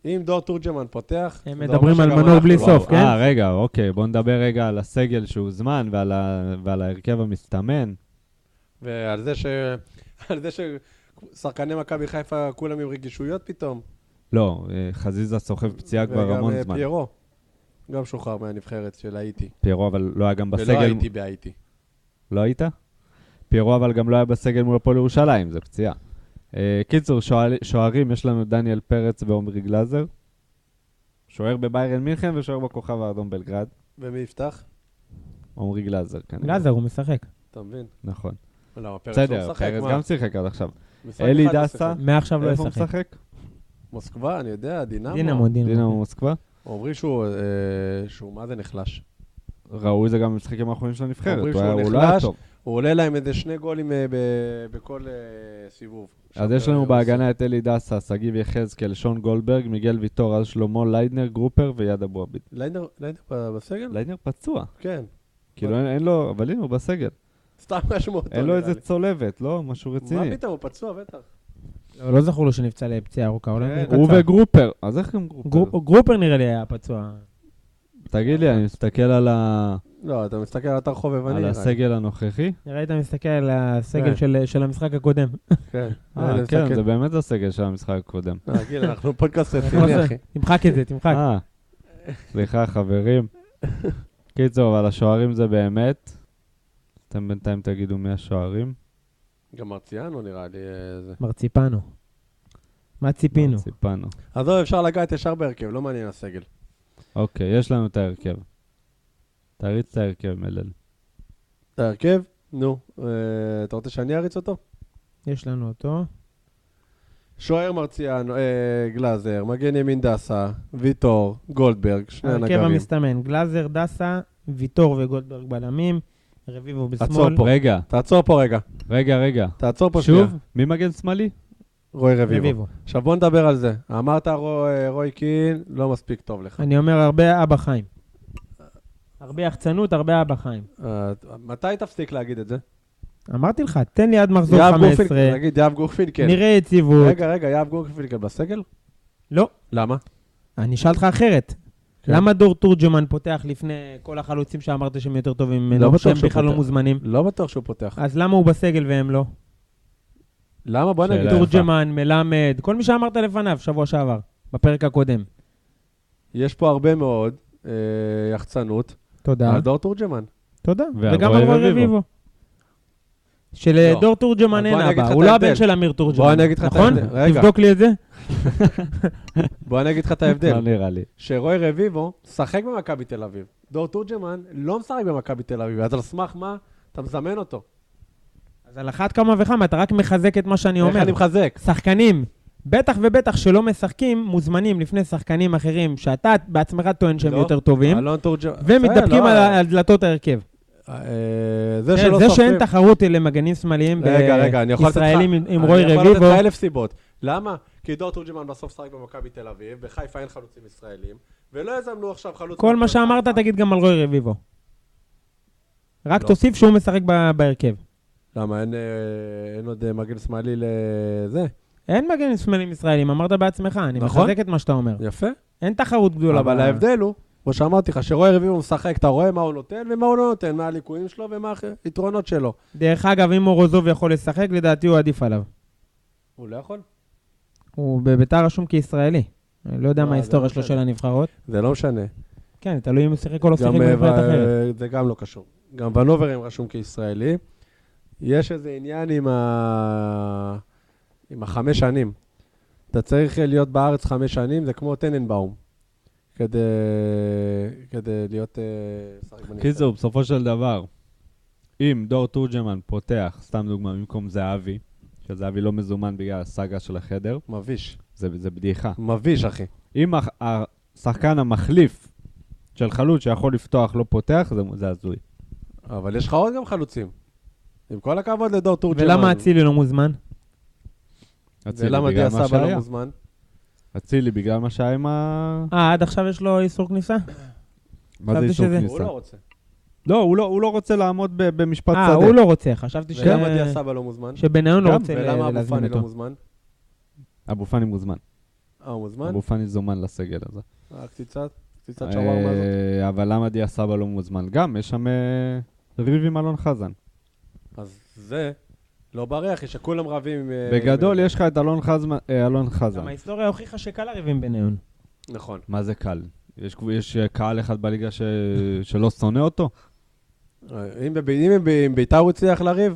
אם דור תורג'מן פותח... הם מדברים על מנור אנחנו בלי לא. סוף, כן? אה, רגע, אוקיי, בואו נדבר רגע על הסגל שהוזמן ועל, ה... ועל ההרכב המסתמן. ועל זה ש... *laughs* על זה ששחקני מכבי חיפה כולם עם רגישויות פתאום. לא, אה, חזיזה סוחב פציעה כבר המון וגם אה, זמן. פיירו. גם שוחרר מהנבחרת של האיטי. פיירו אבל לא היה גם ולא בסגל. הייתי בהאיטי. לא היית? פיירו אבל גם לא היה בסגל מול הפועל ירושלים, זה פציעה. אה, קיצור, שועל- שוערים, יש לנו דניאל פרץ ועומרי גלאזר. שוער בביירן מינכן ושוער בכוכב האדום בלגרד. ומי יפתח? עומרי גלאזר כנראה. גלאזר, הוא משחק. אתה מבין? נכון. למה, פרץ לא בסדר, משחק? פרץ מה? גם שיחק עד עכשיו. אלי לא דסה. מעכשיו לא איפה הוא ישחק. משחק? מוסקבה, אני יודע, דינמו. דינמו, דינמו. דינמו מוסקבה. אומרים שהוא, אה, שהוא מה זה נחלש. ראו זה גם במשחקים האחרונים של הנבחרת. הוא היה- הוא לא היה. טוב. הוא עולה להם איזה שני גולים אה, ב- בכל אה, סיבוב. אז יש לנו הוא בהגנה את אלי דסה, שגיב יחזקאל, שון גולדברג, מיגל ויטור, אז שלמה, ליידנר, גרופר ועיד אבו עביד. ליידנר ליידנר בסגל? ליידנר פצוע. כן. כאילו אין- אין לו, אבל הנה הוא בסגל. סתם *laughs* רשמו אותו. אין לו איזה. צולבת, לא? משהו רציני. מה פתאום, הוא פצוע בטח. לא לא זכור לי שנפצע לפציעה ארוכה, אולי כן. הוא הוא קצר. וגרופר. אז איך גם גרופר? גרופ- גרופר נראה לי היה פצוע. תגיד לי, אני מסתכל על ה- לא, אתה מסתכל על אתר חובבני. על. הסגל הנוכחי. נראה לי אתה מסתכל על הסגל כן. של- של המשחק הקודם. כן. *laughs* אה, כן. זה באמת הסגל של המשחק הקודם. אה, גיל, אנחנו פודקאסט רציני, אחי. תמחק את זה, תמחק. אה, סליחה, חברים. *laughs* קיצור, אבל השוערים זה באמת... אתם בינתיים תגידו מי השוערים. גם מרציאנו נראה לי אה, זה. מרציפנו. מה ציפינו? ציפנו. עזוב, אפשר לגעת ישר בהרכב, לא מעניין הסגל. אוקיי, יש לנו את ההרכב. תריץ את ההרכב, מלל. את ההרכב? נו, אה, אתה רוצה שאני אריץ אותו? יש לנו אותו. שוער מרציאנו, אה, גלאזר, מגן ימין דסה, ויטור, גולדברג, שני ההרכב הנגרים. המסתמן, גלאזר, דסה, ויטור וגולדברג בלמים, רביבו עצור בשמאל. פה. רגע, תעצור פה רגע, רגע, רגע. תעצור פה שנייה. שוב, מי מגן שמאלי? רוי רביבו. רביבו. עכשיו בוא נדבר על זה. אמרת רוי, רוי קין, לא מספיק טוב לך. אני אומר הרבה אבא חיים. הרבה יחצנות, הרבה אבא חיים. אה, מתי תפסיק להגיד את זה? אמרתי לך, תן לי עד מחזור יהב 15, גורפינקל, נגיד יהב גורפינקל. נראה יציבות. רגע, רגע, יהב גורפינקל בסגל? לא, למה? אני אשאל אותך אחרת. כן. למה דור תורג'מן פותח לפני כל החלוצים שאמרת שהם יותר טובים ממנו, לא שהם בכלל לא. מוזמנים? לא בטוח שהוא פותח. אז למה הוא בסגל והם לא? למה? בוא נגיד. תורג'מן, מלמד, כל מי שאמרת לפניו, שבוע שעבר, בפרק הקודם. יש פה הרבה מאוד אה, יחצנות תודה. על דור תורג'מן. תודה. וגם על רוי רביבו. רביבו. שלדור לא. תורג'מן אז אין אבא, הוא לא הבן. של אמיר תורג'מן. בוא אני אגיד לך את נכון? ההבדל. רגע. תבדוק לי את זה. *laughs* בוא אני אגיד לך את לא ההבדל. נראה לי. שרוי רביבו שחק במכבי תל אביב. דור תורג'מן לא משחק במכבי תל אביב, אז על סמך מה אתה מזמן אותו? אז על אחת כמה וכמה, אתה רק מחזק את מה שאני איך אומר. אני מחזק? שחקנים, בטח ובטח שלא משחקים, מוזמנים לפני שחקנים אחרים, שאתה בעצמך טוען שהם לא. יותר טובים, אלון תורג'מן... ומתדפקים בסדר, על לא, על דלתות ההרכב. אה, זה כן, שלא זה סופרים... שאין תחרות למגנים שמאליים רגע, רגע, אני יכול לתת לך... ישראלים עם- עם אני רוי יכול לתת רביבו, לך אלף סיבות. למה? כי דור תורג'מן בסוף שחק במכבי תל אביב, בחיפה אין חלוצים ישראלים, ולא יזמנו עכשיו חלוץ... כל מה שאמרת. תגיד גם על רוי רביבו. רק לא. תוסיף שהוא משחק בהרכב. למה, אין, אה, עוד אה, מגן שמאלי לזה? אין מגנים שמאליים ישראלים, אמרת בעצמך, אני נכון. מחזק את מה שאתה אומר. יפה. אין תחרות גדולה. אבל ההבדל הוא, כמו שאמרתי לך, שרוי רביבו משחק, אתה רואה מה הוא נותן ומה הוא לא נותן, מה הליקויים שלו ומה היתרונות שלו. דרך אגב, אם מורוזוב יכול לשחק, לדעתי הוא עדיף עליו. הוא לא יכול? הוא בביתר רשום כישראלי. אני לא יודע לא, מה ההיסטוריה לא שלו. של הנבחרות. זה לא משנה. כן, תלוי אם הוא שיחק או לא שיחק אה, בנבחרת ו- אחרת. זה גם לא קשור. גם ונוברים רשום כישראלי. יש איזה עניין עם, ה... עם החמש שנים. אתה צריך להיות בארץ חמש שנים, זה כמו טננבאום. כדי, כדי להיות... אה, לשחק בנבחרת. קיצור, בסופו של דבר, אם דור תורג'מן פותח, סתם דוגמה, במקום זהבי, שזהבי לא מזומן בגלל הסאגה של החדר, מביש. זה, זה בדיחה. מביש, אחי. אם השחקן המחליף של חלוץ שיכול לפתוח לא פותח, זה, זה הזוי. אבל יש לך עוד גם חלוצים. עם כל הכבוד לדור תורג'מן. ולמה אצילי לא מוזמן? אצילי ולמה בגלל דיה מה סבא לא שהיה. מוזמן? אצילי בגלל מה שהיה עם ה... אה, עד עכשיו יש לו איסור כניסה? מה זה איסור שזה- כניסה? הוא לא רוצה. לא, הוא לא, הוא לא רוצה לעמוד ב- במשפט אה, שדה. הוא לא רוצה, חשבתי ש... ולמה דיה סבא לא מוזמן? שבניון לא גם, רוצה ולמה ל- אבו להזמין פאני לא אותו. מוזמן? אבו פאני מוזמן. אה, הוא מוזמן? אבו פאני זומן לסגל הזה. אה, קציצת? קציצת שווארמה הזאת? אה, אבל למה דיה סבא לא מוזמן? גם, יש שם אה, ריב עם אלון חזן. אז זה לא בריח, יש שכולם רבים. אה, בגדול, יש לך את אלון חזן- אה, אלון חזן. גם ההיסטוריה הוכיחה שקל לריבים ביניון. נכון. מה זה קל? יש, יש אה, קהל אחד בליגה ש... שלא שונא אותו? אם בב- אם ביתר הוא הצליח לריב?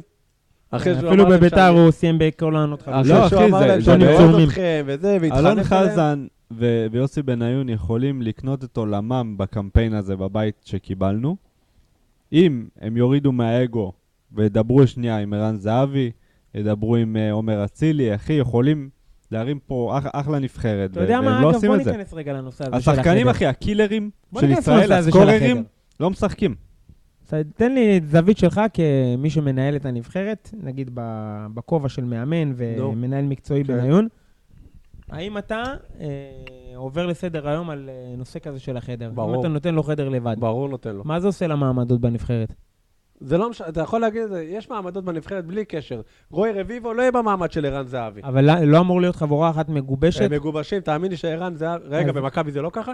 אחרי שהוא אפילו אמר להם בביתר הוא סיים בכל העונות חלוץ. לא, שהוא אחי, אמר זה- להם. אתכם וזה, והתחנף אלון. חזן ויוסי בניון יכולים לקנות את עולמם בקמפיין הזה בבית שקיבלנו. אם הם יורידו מהאגו וידברו שנייה עם ערן זהבי, ידברו עם אה, עומר אצילי, אחי, יכולים להרים פה אח, אחלה נבחרת, אתה יודע מה, לא אגב, בוא את זה. ניכנס רגע לנושא הזה של החדר. השחקנים, אחי, הקילרים של ישראל, הסקוררים. לא משחקים. אז תן לי זווית שלך כמי שמנהל את הנבחרת, נגיד בכובע של מאמן ומנהל מקצועי כן. בניון. האם אתה אה, עובר לסדר היום על אה, נושא כזה של החדר? אם ברור. אתה נותן לו חדר לבד. ברור נותן לו. מה זה עושה למעמדות בנבחרת? זה לא משנה, אתה יכול להגיד את זה, יש מעמדות בנבחרת בלי קשר. רועי רביבו לא יהיה במעמד של ערן זהבי. אבל לא- לא אמור להיות חבורה אחת מגובשת? הם מגובשים, תאמין לי שערן זהבי... רגע, אז- במכבי זה לא ככה?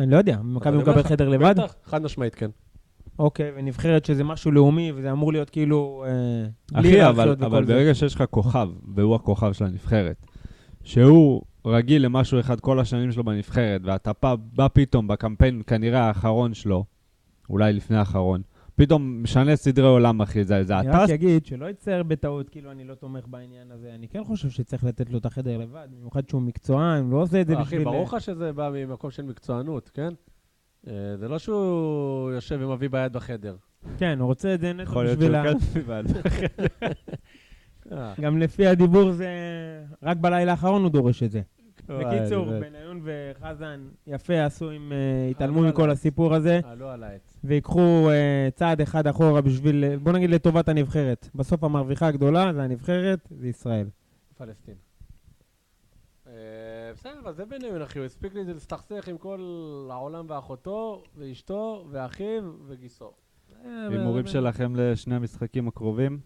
אני לא יודע, מכבי אבל אני מקבל חדר לבד? בטח, חד משמעית כן. אוקיי, ונבחרת שזה משהו לאומי, וזה אמור להיות כאילו... אה, אחי, אבל. ברגע שיש לך כוכב, והוא הכוכב של הנבחרת, שהוא רגיל למשהו אחד כל השנים שלו בנבחרת, ואתה בא, בא פתאום בקמפיין כנראה האחרון שלו, אולי לפני האחרון, פתאום משנה סדרי עולם, אחי, זה, זה אני אתה... רק אגיד שלא יצטער בטעות, כאילו אני לא תומך בעניין הזה. אני כן חושב שצריך לתת לו את החדר לבד, במיוחד שהוא מקצוען, הוא לא עושה את זה אחי, בשביל... ברור לך שזה בא ממקום של מקצוענות, כן? אה, זה לא שהוא יושב ומביא ביד בחדר. כן, הוא רוצה את זה נטו יכול להיות בשביל שהוא ה... כן מבעד. *laughs* אה, גם לפי הדיבור זה... רק בלילה האחרון הוא דורש את זה. בקיצור. בניון וחזן יפה עשו אם אה, התעלמו עלו מכל הסיפור הזה, עלו על העץ. ויקחו אה, צעד אחד אחורה בשביל, אה, בוא נגיד לטובת הנבחרת. בסוף המרוויחה הגדולה זה הנבחרת, זה ישראל. פלסטין. אה, בסדר, אבל זה בניון, אחי, הוא הספיק לי להסתכסך עם כל העולם ואחותו, ואשתו, ואחיו, וגיסו. אה, הימורים שלכם לשני המשחקים הקרובים?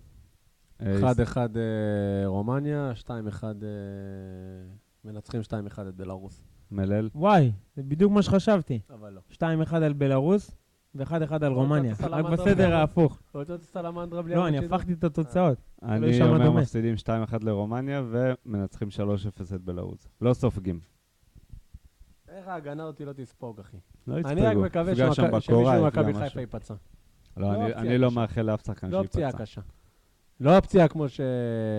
אה, 1-1 אה, רומניה, 2-1 אה, מנצחים 2-1 את בלארוס. מלל. וואי, זה בדיוק מה שחשבתי. אבל לא. 2-1 על בלארוס ו-1-1 על רומניה. רק בסדר בלארוס. ההפוך. רוצה סלמנדרה בלי לא, אני? הפכתי את התוצאות. אני יישמע אומר. מפסידים 2-1 לרומניה ומנצחים 3-0 את בלרוס. לא סופגים. איך ההגנה אותי לא תספוג, אחי? לא אני רק יספגו. מקווה שמישהו ממכבי. חיפה ייפצע. לא, לא אני- אני לא. מאחל לאף שחקן לא פציעה שייפצע. קשה. לא הפציעה כמו ש...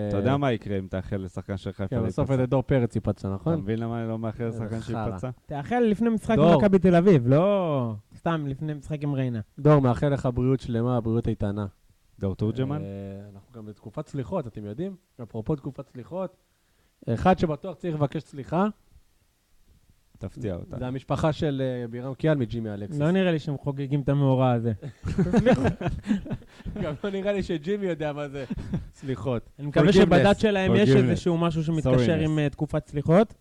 אתה יודע מה יקרה אם תאחל לשחקן של חיפה כן, בסוף? איזה דור פרץ ייפצע, אתה נכון? מבין למה אני לא מאחל לשחקן. שייפצע? תאחל לפני משחק דור. עם מכבי תל אביב, לא סתם לפני משחק עם ריינה. דור, מאחל לך בריאות שלמה, בריאות איתנה. דור תורג'מן? אה, אנחנו גם בתקופת סליחות, אתם יודעים? אפרופו תקופת סליחות, אחד שבטוח צריך לבקש סליחה, תפתיע אותה. זה המשפחה של אה, בירם קיאל מג'ימי אלכסיס. לא נראה לי שהם חוגגים את המאורע הזה. גם לא נראה לי שג'ימי יודע מה זה סליחות. אני מקווה. שבדת שלהם יש. איזשהו משהו שמתקשר. עם אה, תקופת סליחות,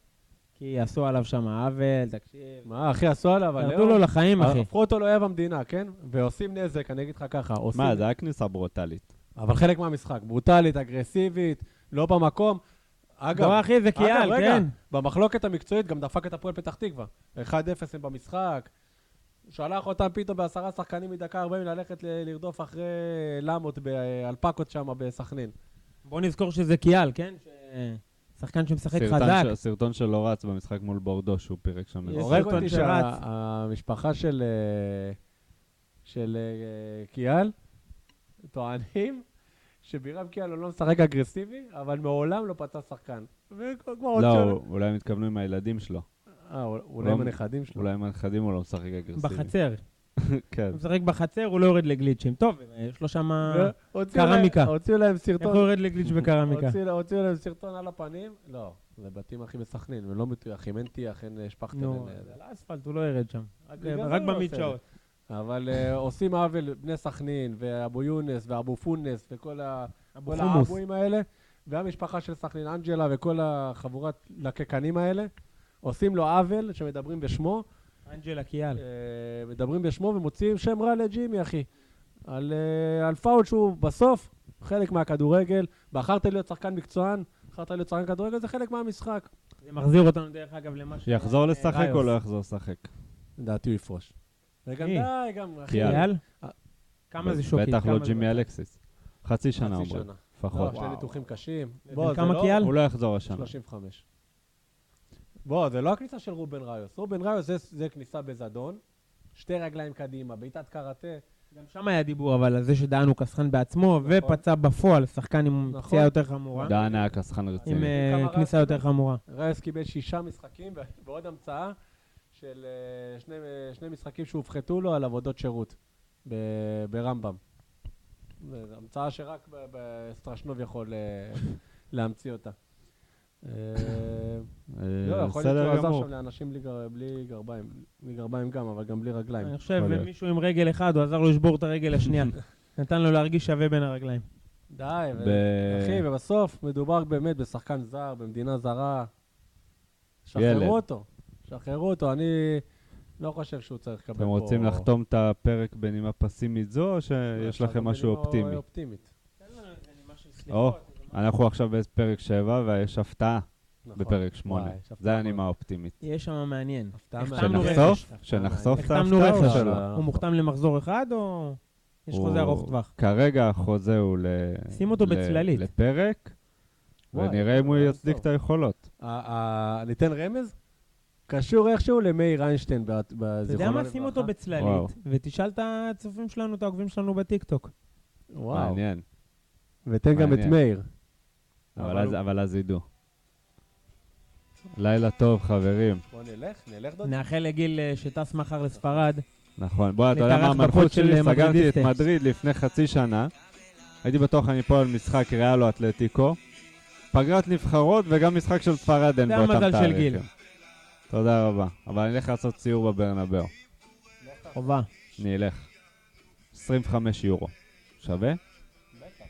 כי עשו עליו שם עוול, תקשיב. מה, אחי, עשו עליו, אבל ירדו לו לחיים, אחי. הפכו אותו לאויב המדינה, כן? ועושים נזק, אני אגיד לך ככה, עושים... מה, זה היה כניסה ברוטלית. אבל חלק מהמשחק, ברוטלית, אגרסיבית, לא במקום. אגב, אחי, זה קיאל, אגב, רגע, כן. במחלוקת המקצועית גם דפק את הפועל פתח תקווה. 1-0 הם במשחק. שלח אותם פתאום בעשרה שחקנים מדקה 40 ללכת לרדוף אחרי למות באלפקות שם בסכנין. בוא נזכור שזה קיאל, כן? ש- שחקן שמשחק חזק. ש- סרטון שלו רץ במשחק מול בורדו שהוא פירק שם. הורג סרטון אותי שרץ. שהמשפחה של אה, של אה, קיאל טוענים שבירם קיאל הוא לא משחק אגרסיבי, אבל מעולם לא פצע שחקן. לא, אולי הם התכוונו עם הילדים שלו. אה, אולי לא- עם הנכדים שלו. אולי עם הנכדים הוא לא משחק אגרסיבי. בחצר. *laughs* כן. הוא משחק בחצר, הוא לא יורד לגליצ'ים. טוב, יש לו שם... קרמיקה. הוציאו להם איך סרטון. הוא יורד לגליץ' בקרמיקה? הוציאו- להם סרטון על הפנים. לא, זה בתים הכי בסכנין, הם לא מטויחים, אין טיח, אין אה, שפכטל. נו, אין, זה אה, על האספלט, הוא לא ירד שם. רק- בגלל אבל אה, עושים עוול בני סכנין, ואבו יונס, ואבו פונס, וכל ה- אבו כל חומוס. האבואים האלה, והמשפחה של סכנין, אנג'לה, וכל החבורת לקקנים האלה, עושים לו עוול שמדברים בשמו, אנג'לה קיאל. אה, מדברים בשמו ומוציאים שם רע לג'ימי, אחי. על, אה, על פאול שהוא בסוף חלק מהכדורגל. בחרת להיות שחקן מקצוען, בחרת להיות שחקן כדורגל, זה חלק מהמשחק. זה מחזיר אותנו, דרך אגב, למה ש... יחזור לשחק או. לא יחזור לשחק? לדעתי הוא יפרוש. וגם מי? די, גם, אחי. קיאל. קיאל? אה, כמה זה שוקי? בטח לא כמה זה- ג'ימי אלקסיס. חצי שנה חצי אומרים, שנה. לפחות. לא, שני ניתוחים קשים. ובן בוא, זה כמה לא- קיאל? הוא לא יחזור השנה. 35. בוא, זה לא הכניסה של רובן ראיוס. רובן ראיוס זה, זה כניסה בזדון, שתי רגליים קדימה, בעיטת קראטה. גם שם היה דיבור, אבל על זה שדהן הוא כסחן בעצמו, ופצע בפועל, שחקן עם נכון. פציעה יותר חמורה. דן היה כסחן עם רציני. אה, כמה כניסה יותר? חמורה. ראיוס קיבל שישה משחקים, ו- ועוד המצאה של אה, שני, שני משחקים שהופחתו לו על עבודות שירות ב- ברמב"ם. זו המצאה שרק ב- בסטרשנוב יכול אה, להמציא אותה. אה, לא, יכול להיות שהוא עזר. שם לאנשים בלי גר- בלי גרביים, בלי גרביים גם, אבל גם בלי רגליים. אני חושב. מישהו עם רגל אחד, הוא עזר לו לשבור את הרגל השנייה. *laughs* נתן לו להרגיש שווה בין הרגליים. די, אחי, ובסוף מדובר באמת בשחקן זר, במדינה זרה. שחררו אותו, שחררו אותו. אני לא חושב שהוא צריך לקבל פה... אתם רוצים לחתום את הפרק בנימה פסימית זו, או שיש לכם משהו אופטימי? אופטימית. או, אנחנו עכשיו בפרק 7 ויש הפתעה נכון. בפרק 8. וואי, יש הפתעה זה. הנימה אופטימית. יש שם מעניין. שנחשוף? שנחשוף את ההפתעה. שלא? הוא מוחתם למחזור אחד, או יש חוזה ארוך טווח? כרגע החוזה הוא ל... שים אותו בצללית. לפרק, ונראה אם הוא וואי, יצדיק. את היכולות. ה- ה- ניתן רמז? קשור איכשהו למאיר איינשטיין, ב- אתה בזיכרונו יודע מה? לברכה. שים אותו. בצללית, ותשאל את הצופים שלנו, את העוקבים שלנו בטיקטוק. וואו. מעניין. ותן גם את. מאיר. אבל אז- הוא- אבל אז ידעו. לילה טוב, חברים. בוא נלך, נלך דוד. נאחל לגיל אה, שטס מחר לספרד. נכון. בוא, אתה יודע מה המלכות שלי? סגרתי את. מדריד לפני חצי שנה. הייתי בטוח אני פה על משחק ריאל או אתלטיקו. פגרת נבחרות וגם משחק של ספרד אין זה באותם המזל של תאריכים. גיל. תודה רבה. אבל אני אלך לעשות סיור בברנבאו. חובה. אני אלך. 25 יורו. שווה?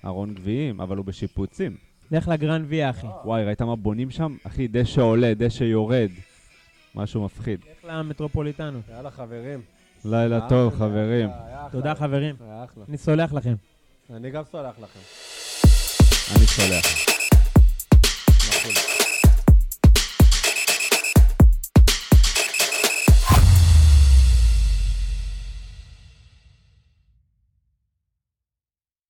ארון גביעים, אבל הוא בשיפוצים. לך לגרן ויה, אחי. וואי, ראית מה בונים שם? אחי, דשא עולה, דשא יורד. משהו מפחיד. לך למטרופוליטנו. יאללה חברים. לילה היה טוב, אחלה, חברים. אחלה. תודה, חברים. אני סולח לכם. אני גם סולח לכם. אני סולח.